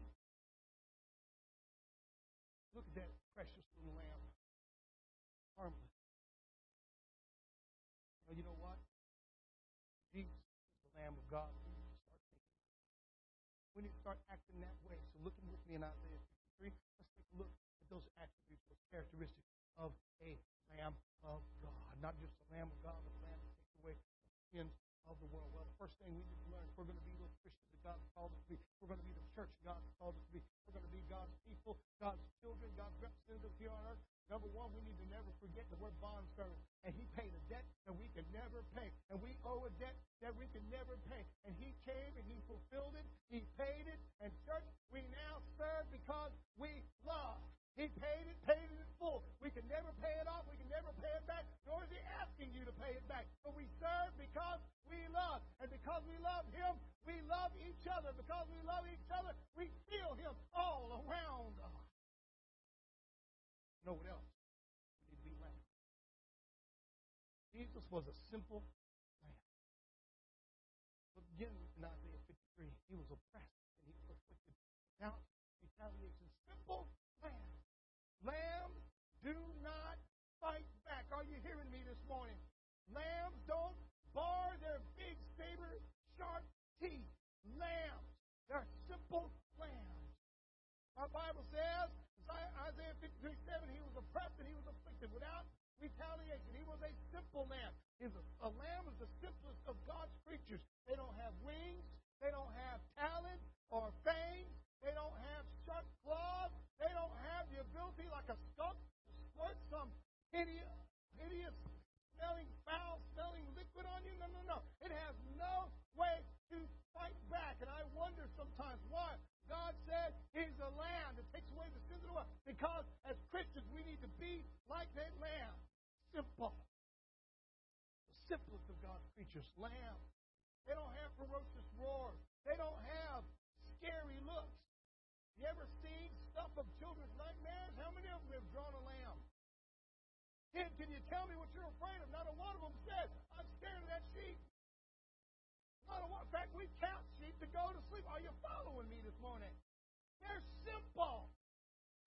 A: Look at that precious little lamb. Harmless. Well, you know what? Jesus is the Lamb of God. Need to start thinking. Need to start acting that way. So looking with me in Isaiah 53, let's take a look at those attributes, those characteristics of a Lamb of God. Not just the Lamb of God, but the Lamb that takes away the sins of the world. Well, the first thing we need to learn, if we're going to be those Christians that God called us to be, we're going to be the church God called us to be, we're going to be God's people, God's children, God's representatives here on earth, Number one, we need to never forget the word bond servant. And he paid a debt that we can never pay. And we owe a debt that we can never pay. And he came and he fulfilled it. He paid it. And church, pay it back. But we serve because we love. And because we love him, we love each other. Because we love each other, we feel him all around us. You know what else? We to be lamb. Jesus was a simple man. Again, in Isaiah 53, he was oppressed and he was afflicted. Now, retaliation. Simple man. Lambs Lambs don't bar their big saber sharp teeth. Lambs. They're simple lambs. Our Bible says, Isaiah 53 7, he was oppressed and he was afflicted without retaliation. He was a simple lamb. A, a lamb is the simplest of God's creatures. They don't have wings, they don't have talons or fangs, they don't have sharp claws, they don't have the ability like a skunk to squirt some hideous, hideous smelling, foul smelling liquid on you. No, no, no. It has no way to fight back. And I wonder sometimes why God said He's a lamb that takes away the sins of the world. Because as Christians, we need to be like that lamb. Simple. The simplest of God's creatures, lamb. They don't have ferocious roars. They don't have scary looks. You ever seen stuff of children's nightmares? How many of them have drawn a lamb? Kid, can you tell me what you're afraid of? Not a one of them said, I'm scared of that sheep. Not a one. In fact, we count sheep to go to sleep. Are you following me this morning? They're simple.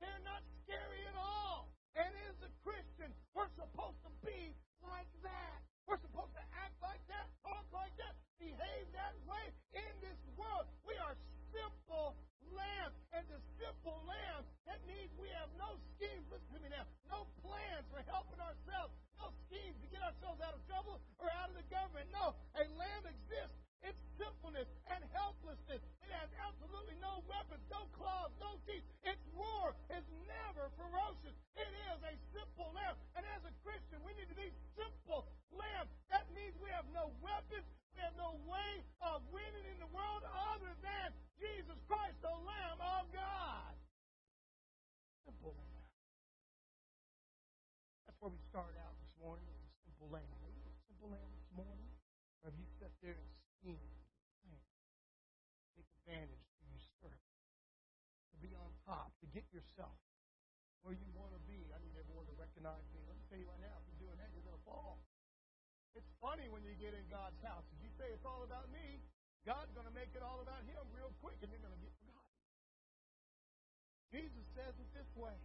A: They're not scary at all. And as a Christian, we're supposed to be like that. We're supposed to act like that, talk like that, behave that way in this world. We are simple lambs. And the simple lamb, that means we have no schemes, listen to me now, no plans for helping ourselves, no schemes to get ourselves out of trouble or out of the government. No, a lamb exists its simpleness and helplessness. It has absolutely no weapons, no claws, no teeth. Its roar is never ferocious. It is a simple lamb. And as a Christian, we need to be simple lamb. That means we have no weapons. Have no way of winning in the world other than Jesus Christ, the Lamb of God. Simple lamb. That's where we started out this morning. Simple a simple lamb this morning? Or have you sat there and schemed, take advantage to usurp, to be on top, to get yourself where you want to be? I need everyone to recognize me. Let me tell you right now, if you're doing that, you're going to fall. It's funny when you get in God's house. If you say it's all about me, God's going to make it all about Him real quick, and you're going to get forgotten. Jesus says it this way.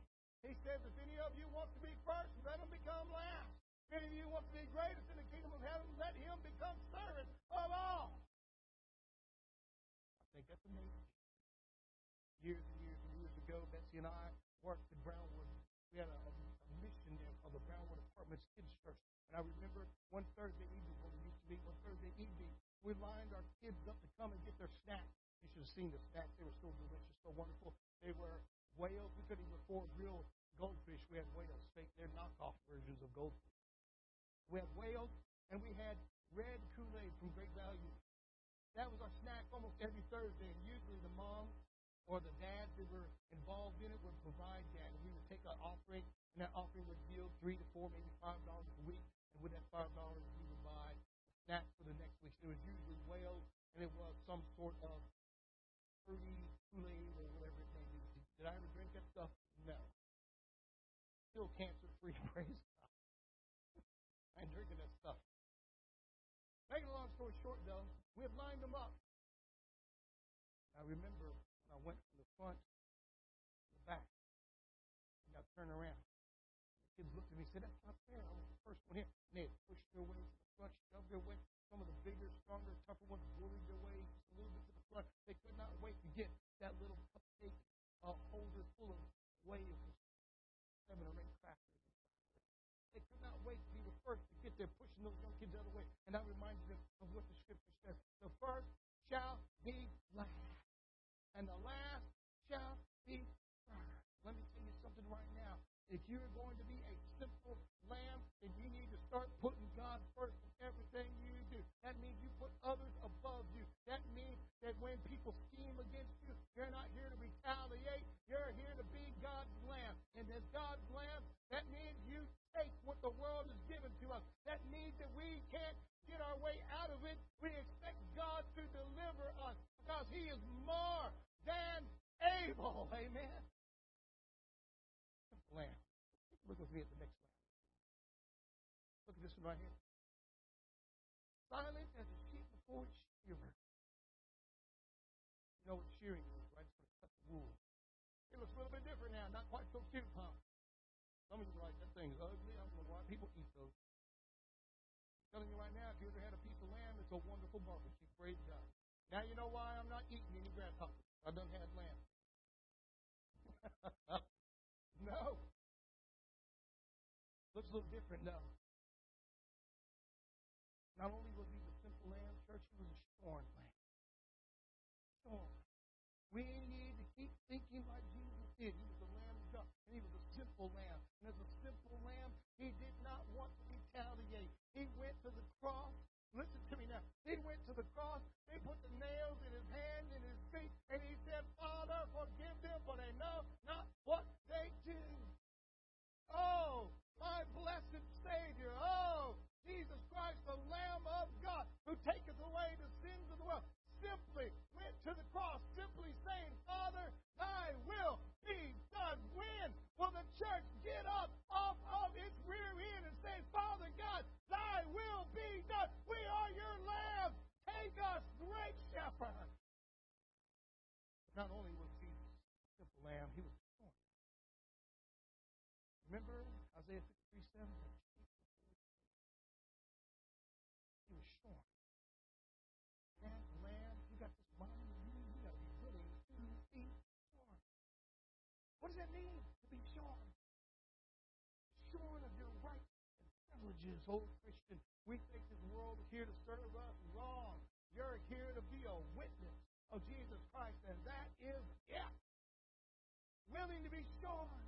A: He says, if any of you want to be first, let him become last. If any of you want to be greatest in the kingdom of heaven, let him become servant of all. I think that's amazing. Years and years and years ago, Betsy and I worked at Brownwood. We had a, a, mission there called the Brownwood Apartments Kids Church. And I remember one Thursday evening when we used to meet, one Thursday evening, we lined our kids up to come and get their snacks. You should have seen the snacks. They were so delicious, so wonderful. They were whales. We couldn't even afford real goldfish. We had whales. They're knockoff versions of goldfish. We had whales, and we had red Kool-Aid from Great Value. That was our snack almost every Thursday, and usually the mom or the dads that were involved in it would provide that. And we would take our offering, and that offering would yield three to four, maybe five dollars a week. And with that five dollars, we would buy snacks for the next week. It was usually whales, and it was some sort of fruity Kool-Aid or whatever it may be. Did I ever drink that stuff? No. Still cancer free, praise God. I ain't drinking that stuff. Making a long story short, though, we had lined them up. I remember when I went from the front to the back, and I turned around. The kids looked at me and said, That's not fair. I was the first one here. And they had pushed their way to the front, shoved their way. Some of the bigger, stronger, tougher ones bullied their way a little bit to the front. They could not wait to get that little cupcake uh, holder full of whales, seven or eight crackers. They could not wait to be the first to get there, pushing those young kids out of the way. And I reminded them of what the scripture says. The first shall be last, and the last shall be first. Let me tell you something right now. if you're going to be a simple lamb, then you need to start putting that when people scheme against you, you're not here to retaliate. You're here to be God's lamb. And as God's lamb, that means you take what the world has given to us. That means that we can't get our way out of it. We expect God to deliver us because He is more than able. Amen. Lamb. Look with me at the next lamb. Look at this one right here. Silent You know what shearing is, right? It's cut the wool. It looks a little bit different now. Not quite so cute, huh? Some of you are like, that thing's ugly. I don't know why people eat those. I'm telling you right now, if you ever had a piece of lamb, it's a wonderful barbecue. Praise God. Now you know why I'm not eating any grasshoppers. I done had lamb. no. Looks a little different now. Cross. Listen to me now. He went to the cross. They put the nails in his hands and his feet, and he said, Father, forgive them, for they know not what they do. Oh, my blessed Savior. Oh, Jesus Christ, the Lamb of God, who taketh away the sins of the world, simply went to the cross, simply saying, Father, thy will be done. When will the church get up off of its rear end and say, Father God, thy will be done? We are your lamb. Take us, great shepherd. Not only was Jesus a simple lamb, he was born. Remember of Jesus Christ, and that is it. Willing to be shorn.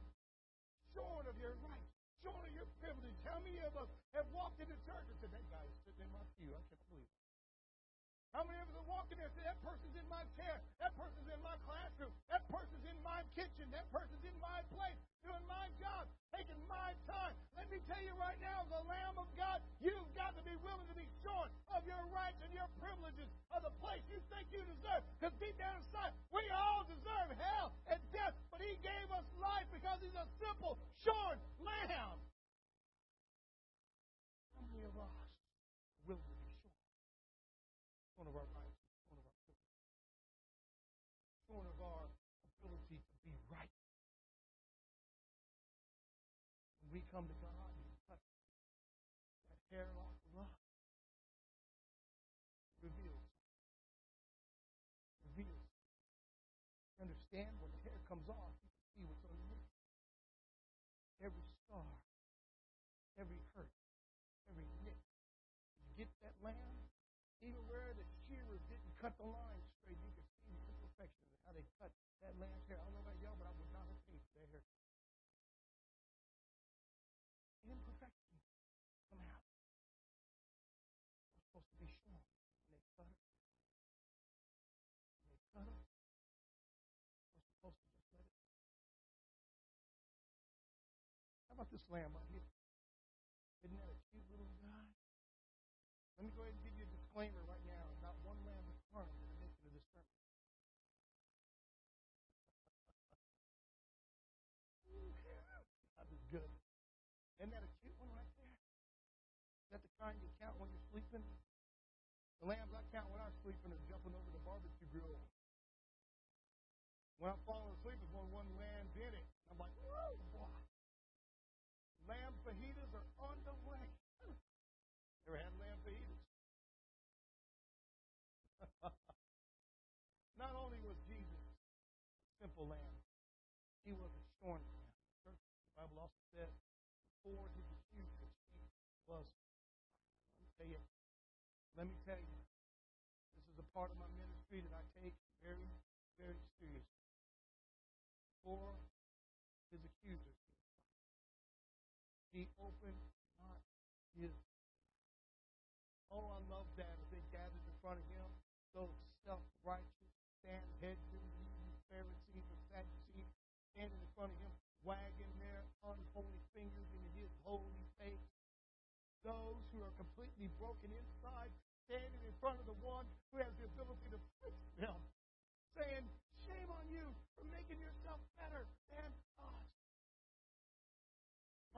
A: Shorn of your rights. Shorn of your privilege. How many of us have walked into church and said, that guy is sitting in my pew? I can't believe it. How many of us are walking there and say, that person's in my chair, that person's in my classroom, that person's in my kitchen, that person's in my place, doing my job, taking my time. Let me tell you right now, the Lamb of God, you've got to be willing to be shorn of your rights and your privileges of the place you think you deserve. Because deep down inside, we all deserve hell and death, but He gave us life because He's a simple, shorn Lamb. How many of us are willing to be shorn? Shorn of our rights, shorn of our privileges, shorn of our ability to be right. When we come to God and touch that hairlock of love, reveals, reveals. You understand when the hair comes off, you can see what's underneath. Every scar, every hurt, every nick. You get that lamb, even where the shearers didn't cut the line lamb? Isn't that a cute little guy? Let me go ahead and give you a disclaimer right now. Not one lamb is harmed in the making of this sermon. God is good. Isn't that a cute one right there? Is that the kind you count when you're sleeping? The lambs I count when I'm sleeping are jumping over the barbecue grill. When I'm falling asleep is when one lands in it. I'm like, whoa, boy. Lamb fajitas are on the way. Ever had lamb fajitas? Not only was Jesus a simple lamb, he was a shorn lamb. The Bible also said, before his accusers, he was. Let me tell you, let me tell you, this is a part of my ministry that I take very, very seriously. Before his accusers, he opened not his. Oh, I love that as they gathered in front of him, those self-righteous, Sanhedrin, Pharisees, or Sadducees, standing in front of him, wagging their unholy fingers into his holy face. Those who are completely broken inside, standing in front of the one who has the ability to fix them, saying, Shame on you for making yourself better than us.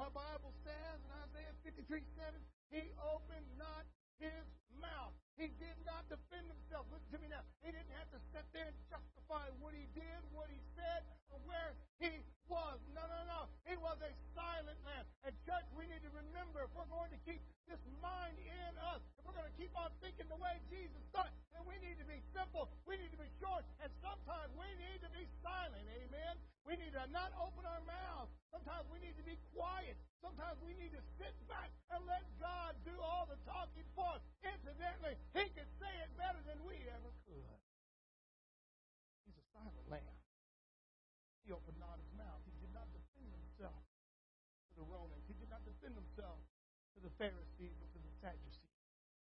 A: Our Bible says in Isaiah 53 7, He opened not his mouth. He did not defend himself. Listen to me now. He didn't have to sit there and justify what he did, what he said, or where he was. No, no, no. He was a silent man. And, church, we need to remember if we're going to keep this mind in us, if we're going to keep on thinking the way Jesus thought, then we need to be simple. We need to be short. And sometimes we need to be silent. Amen. We need to not open our mouths. Sometimes we need to be quiet. Sometimes we need to sit back and let God do all the talking for us. Incidentally, He could say it better than we ever could. He's a silent lamb. He opened not his mouth. He did not defend himself to the Romans. He did not defend himself to the Pharisees or to the Sadducees.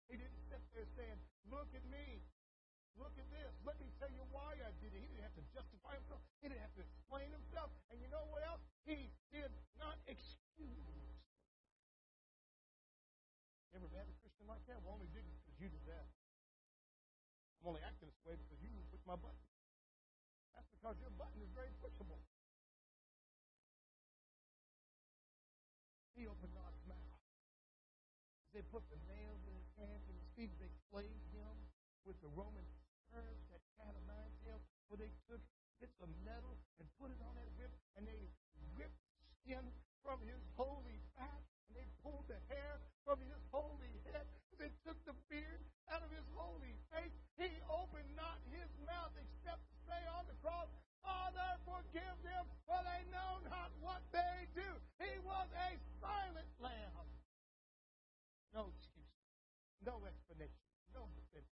A: He didn't sit there saying, Look at me. Look at this. Let me tell you why I did it. He didn't have to justify himself. He didn't have to explain himself. And you know what else? He did not excuse. Ever met a Christian like that? Well, only did. I'm only acting this way because you push my button. That's because your button is very pushable. He opened his mouth. They put the nails in his hands and his feet. They flayed him with the Roman spurs that cat of nine tails, where they took bits of metal and put it on that whip, and they ripped skin from his holy back, and they pulled the hair from his holy head, and they took the beard out of his holy face. He opened not his mouth except to say on the cross, Father, forgive them, for they know not what they do. He was a silent lamb. No excuse, no explanation, no defense.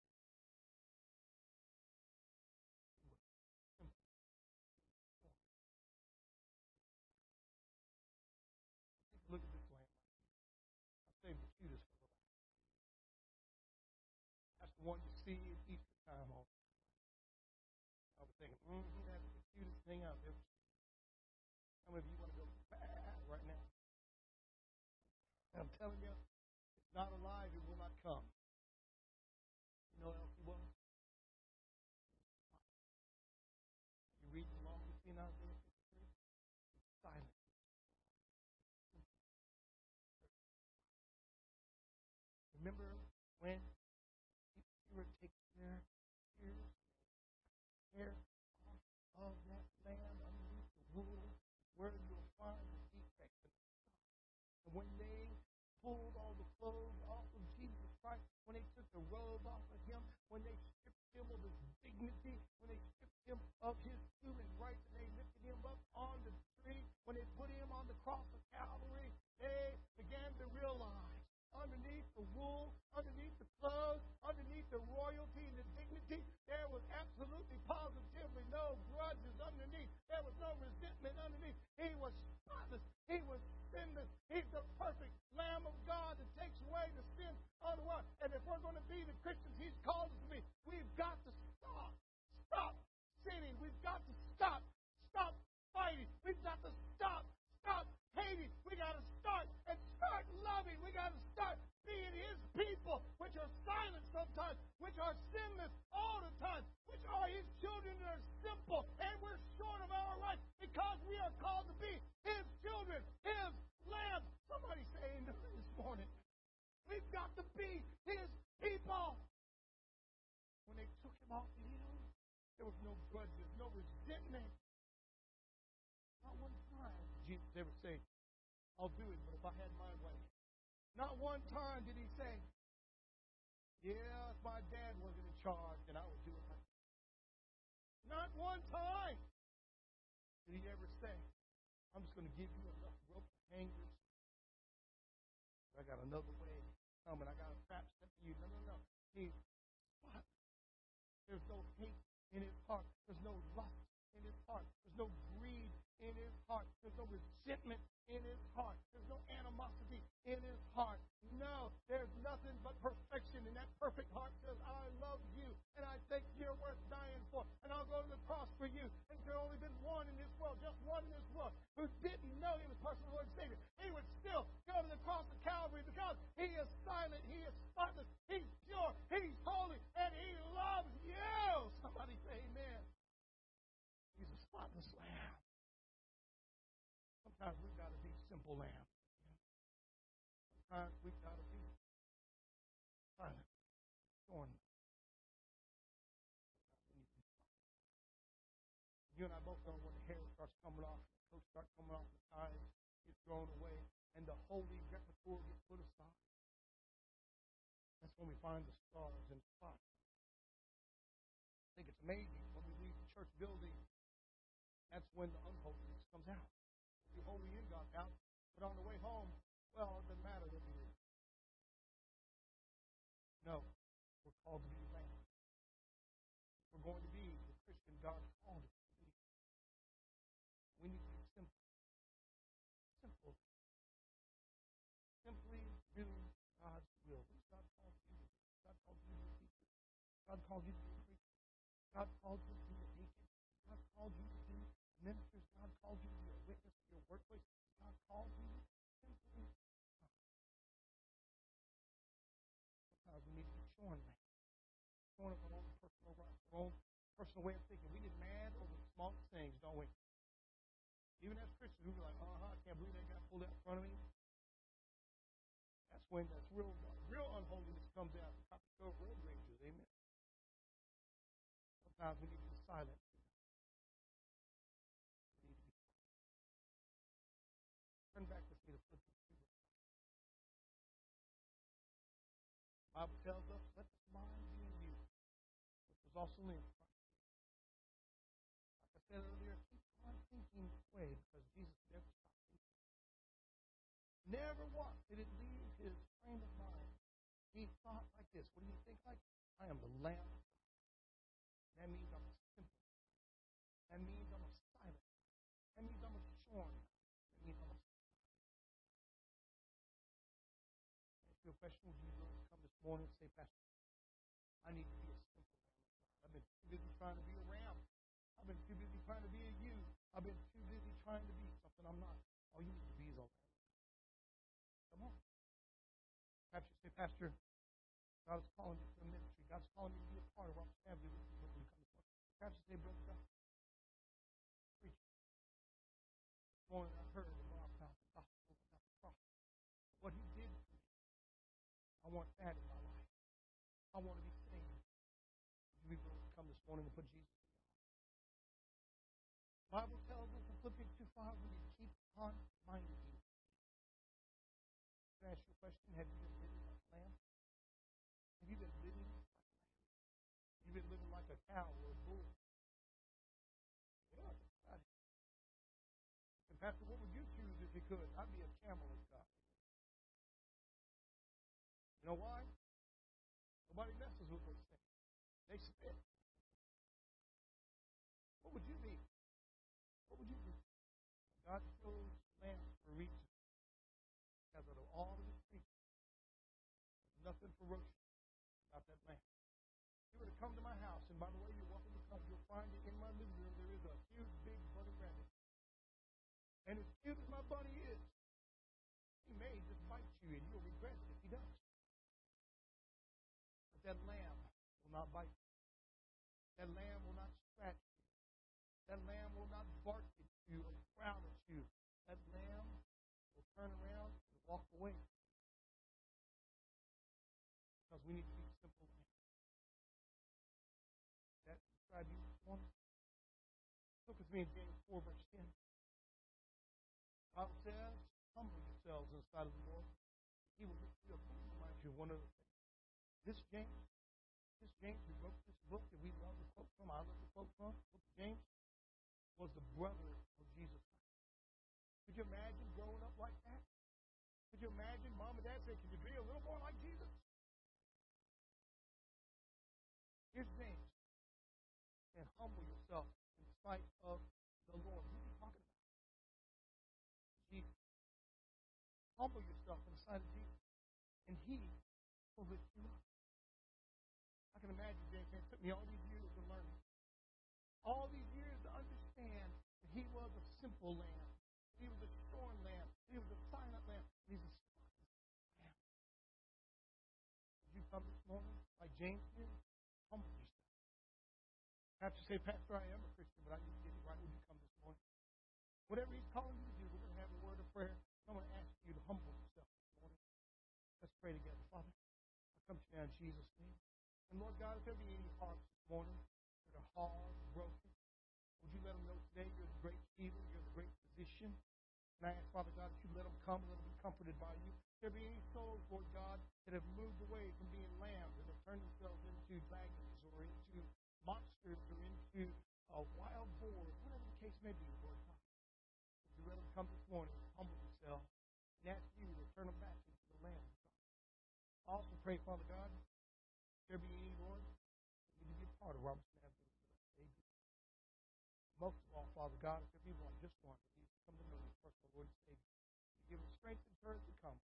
A: Look at this lamb. I saved the for last. That's the one you see at Easter time on. I was thinking, mm-hmm, that's seen. How many of you want to go right now? I'm telling you, it's not alive, it will not come. You know what else? You read along with me Isaiah 53? Silent. Remember when you were taking their ears, hair off of that lamb underneath the wool, where you'll find the defect and the stuff. And when they pulled all the clothes off of Jesus Christ, when they took the robe off of him, when they stripped him of his dignity, when they stripped him of his human rights, and they lifted him up on the tree, when they put him on the cross of Calvary, they began to realize underneath the wool, underneath the clothes, underneath the royalty and the dignity, there was absolutely positively no grudges underneath. There was no resentment underneath. He was spotless. He was sinless. He's the perfect Lamb of God that takes away the sin of the world. And if we're going to be the Christians He's called us to be, we've got to stop. Stop sinning. We've got to stop. Stop fighting. We've got to stop. Stop hating. We got to start and start loving. We got to start being His people, which are silent sometimes, which are sinless all the time, which are His children that are simple, and we're short of our rights because we are called to be His children, His lambs. Somebody say amen this morning. We've got to be His people. When they took Him off the hill, there was no grudges, no resentment. Not one time did Jesus ever say, I'll do it, but if I had my way. Not one time did he say, Yeah, if my dad wasn't in charge, then I would do it myself. Not one time did he ever say, I'm just going to give you enough rope to hang yourself. I got another way coming. I got a trap set for you. No, no, no. He, what? There's no hate in his heart. There's no lust in his heart. There's no greed in his heart. There's no resentment in his heart. There's no animosity in his heart. No, there's nothing but perfection. And that perfect heart says, I love you and I think you're worth dying for. And I'll go to the cross for you. And there's only been one in this world, just one in this world, who didn't know he was personal Lord and Savior. He would still go to the cross of Calvary because he is silent, he is spotless, he's pure, he's holy, and he loves you. Somebody say amen. He's a spotless lamb. Sometimes we've got to be simple lambs. Sometimes we've got to be silent. You and I both know when the hair starts coming off, the coat starts coming off, the ties get thrown away, and the holy repertoire gets put aside. That's when we find the stars and spots. I think it's amazing when we leave the church building. That's when the unholiness comes out. The holy in God's house, but on the way home, well, it doesn't matter what we do. No, we're called to be lambs. We're going to be the Christian God called us to be. We need to be simple. Simple. Simply do God's will. What has God called you to do? God called you to be a teacher. God called you to be a preacher. God called you to be a deacon. God called you to be ministers. God called you to be a witness to your workplace. God called you simply. Sometimes we need to be showing that. Showing up our own personal rights, our own personal way of thinking. We get mad over the smallest things, don't we? Even as Christians, we be like, uh-huh, I can't believe that guy pulled out in front of me. That's when that's real real unholiness comes out. Of road ragers, amen. Sometimes we need to be silent. To Turn back with me to Philippians 2. The Bible tells us, let this mind be in you, which was also in Christ. Like I said earlier, keep on thinking this way because Jesus never stopped thinking. Never once did it leave his frame of mind. He thought like this. What do you think like? I am the Lamb of. That means I'm simple. That means I'm silent. That means I'm shorn. That means I'm a Ask you a question. You really come this morning and say, Pastor, I need to be a simple. I've been too busy trying to be a ram. I've been too busy trying to be a you. I've been too busy trying to be something I'm not. All you need to be is a lamb. Come on. Perhaps you say, Pastor, God is calling you to ministry. God's calling you to be a part of our family when you come this morning. Perhaps you say, Brother God, preach. This morning I heard about the gospel, about the cross. What he did for me. I want that in my life. I want to be saved. Would you be willing to come this morning and put Jesus in your heart? The Bible tells us in Philippians 2 5, we need to keep on minding you. Can I ask you a question? Have you been living like a lamb? Have you been living like a lamb? You've been living like a cow or a bull. Yeah, God. And Pastor, what would you choose if you could? I'd be a camel of God. You know why? Nobody messes with those things. They spit. What would you be? What would you be? God chose lambs for a reason. Because out of all of his creatures, there's nothing ferocious about that lamb. If you were to come to my house, and by the way, you're welcome to come, you'll find it in my living room. There is a huge, big bunny rabbit. And as cute as my bunny is, he may just bite you, and you'll regret it if he does. But that lamb will not bite you. That lamb will not scratch you. That lamb will not bark at you or frown at you. That lamb will turn around and walk away. Because we need to be simple lambs. That describe you this morning? Look with me in James 4, verse 10. The Bible says, humble yourselves in the sight of the Lord. He will lift you up. Let remind you of one other thing. This James, this James who wrote this book that we love to quote from, I love to quote from, book of James, was the brother of Jesus Christ. Could you imagine growing up like that? Could you imagine mom and dad saying, Can you be a little more like Jesus? sight of the Lord. Who's he talking about? Jesus. Humble yourself in the sight of Jesus, and he will lift you up. I can imagine, James, it took me all these years to learn. All these years to understand that he was a simple lamb. He was a torn lamb. He was a silent lamb. He's a spotless lamb. Did you come this morning like James? Perhaps you say, Pastor, I am a Christian, but I to get it right. Would you come this morning? Whatever He's calling you to do, we're going to have a word of prayer. I'm going to ask you to humble yourself this morning. Let's pray together. Father, I come to you now in Jesus' name. And Lord God, if there be any hearts this morning that are hard, broken, would you let them know today you're the great healer, you're the great physician? And I ask, Father God, that you let them come, let them be comforted by you. If there be any souls, Lord God, that have moved away from being lambs and have turned themselves into dragons or into monsters or into uh, wild boars, whatever the case may be, Lord God. Would you let come this morning, humble themselves, and ask you to turn them back into the lamb. I also pray, Father God, if there be any, Lord, that to be a part of Robertson Avenue today. Most of all, Father God, if there be one, just one, that needs to come to know you, personal Lord and Savior, you give them strength and courage to come.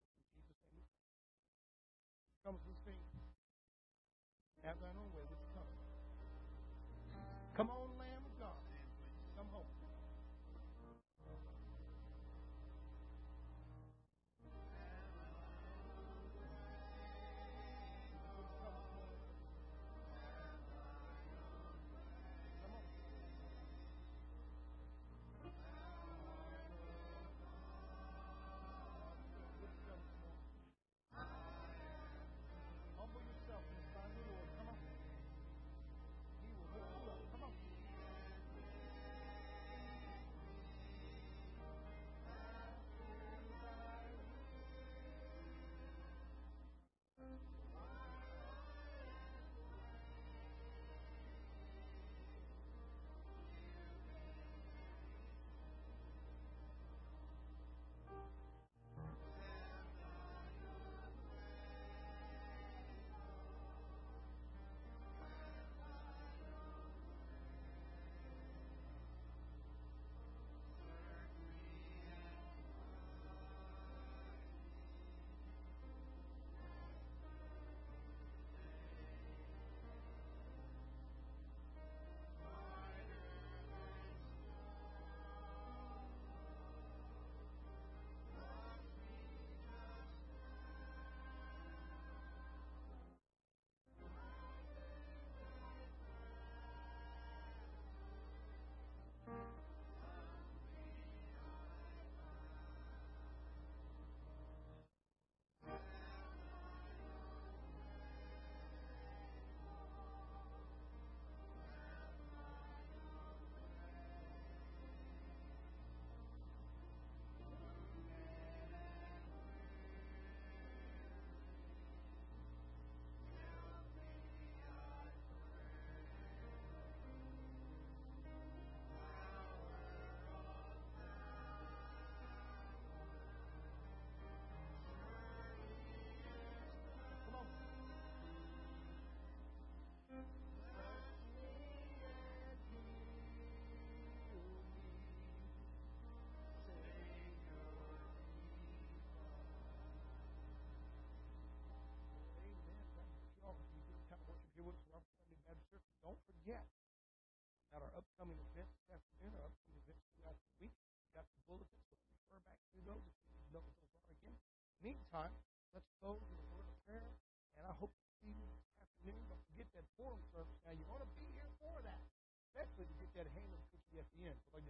A: Meantime, let's go to the word of prayer, and I hope to see you this afternoon. Don't forget that Purim service. Now, you want to be here for that, especially to get that Haman cookie at the end. Like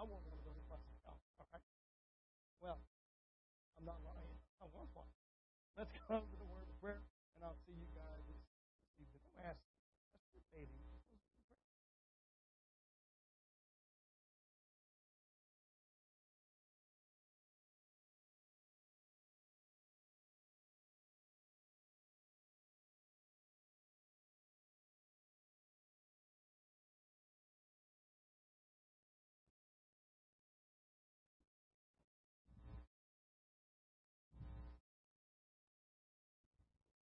A: I won't want to go by myself. All right. Well, I'm not lying. I want one. Let's go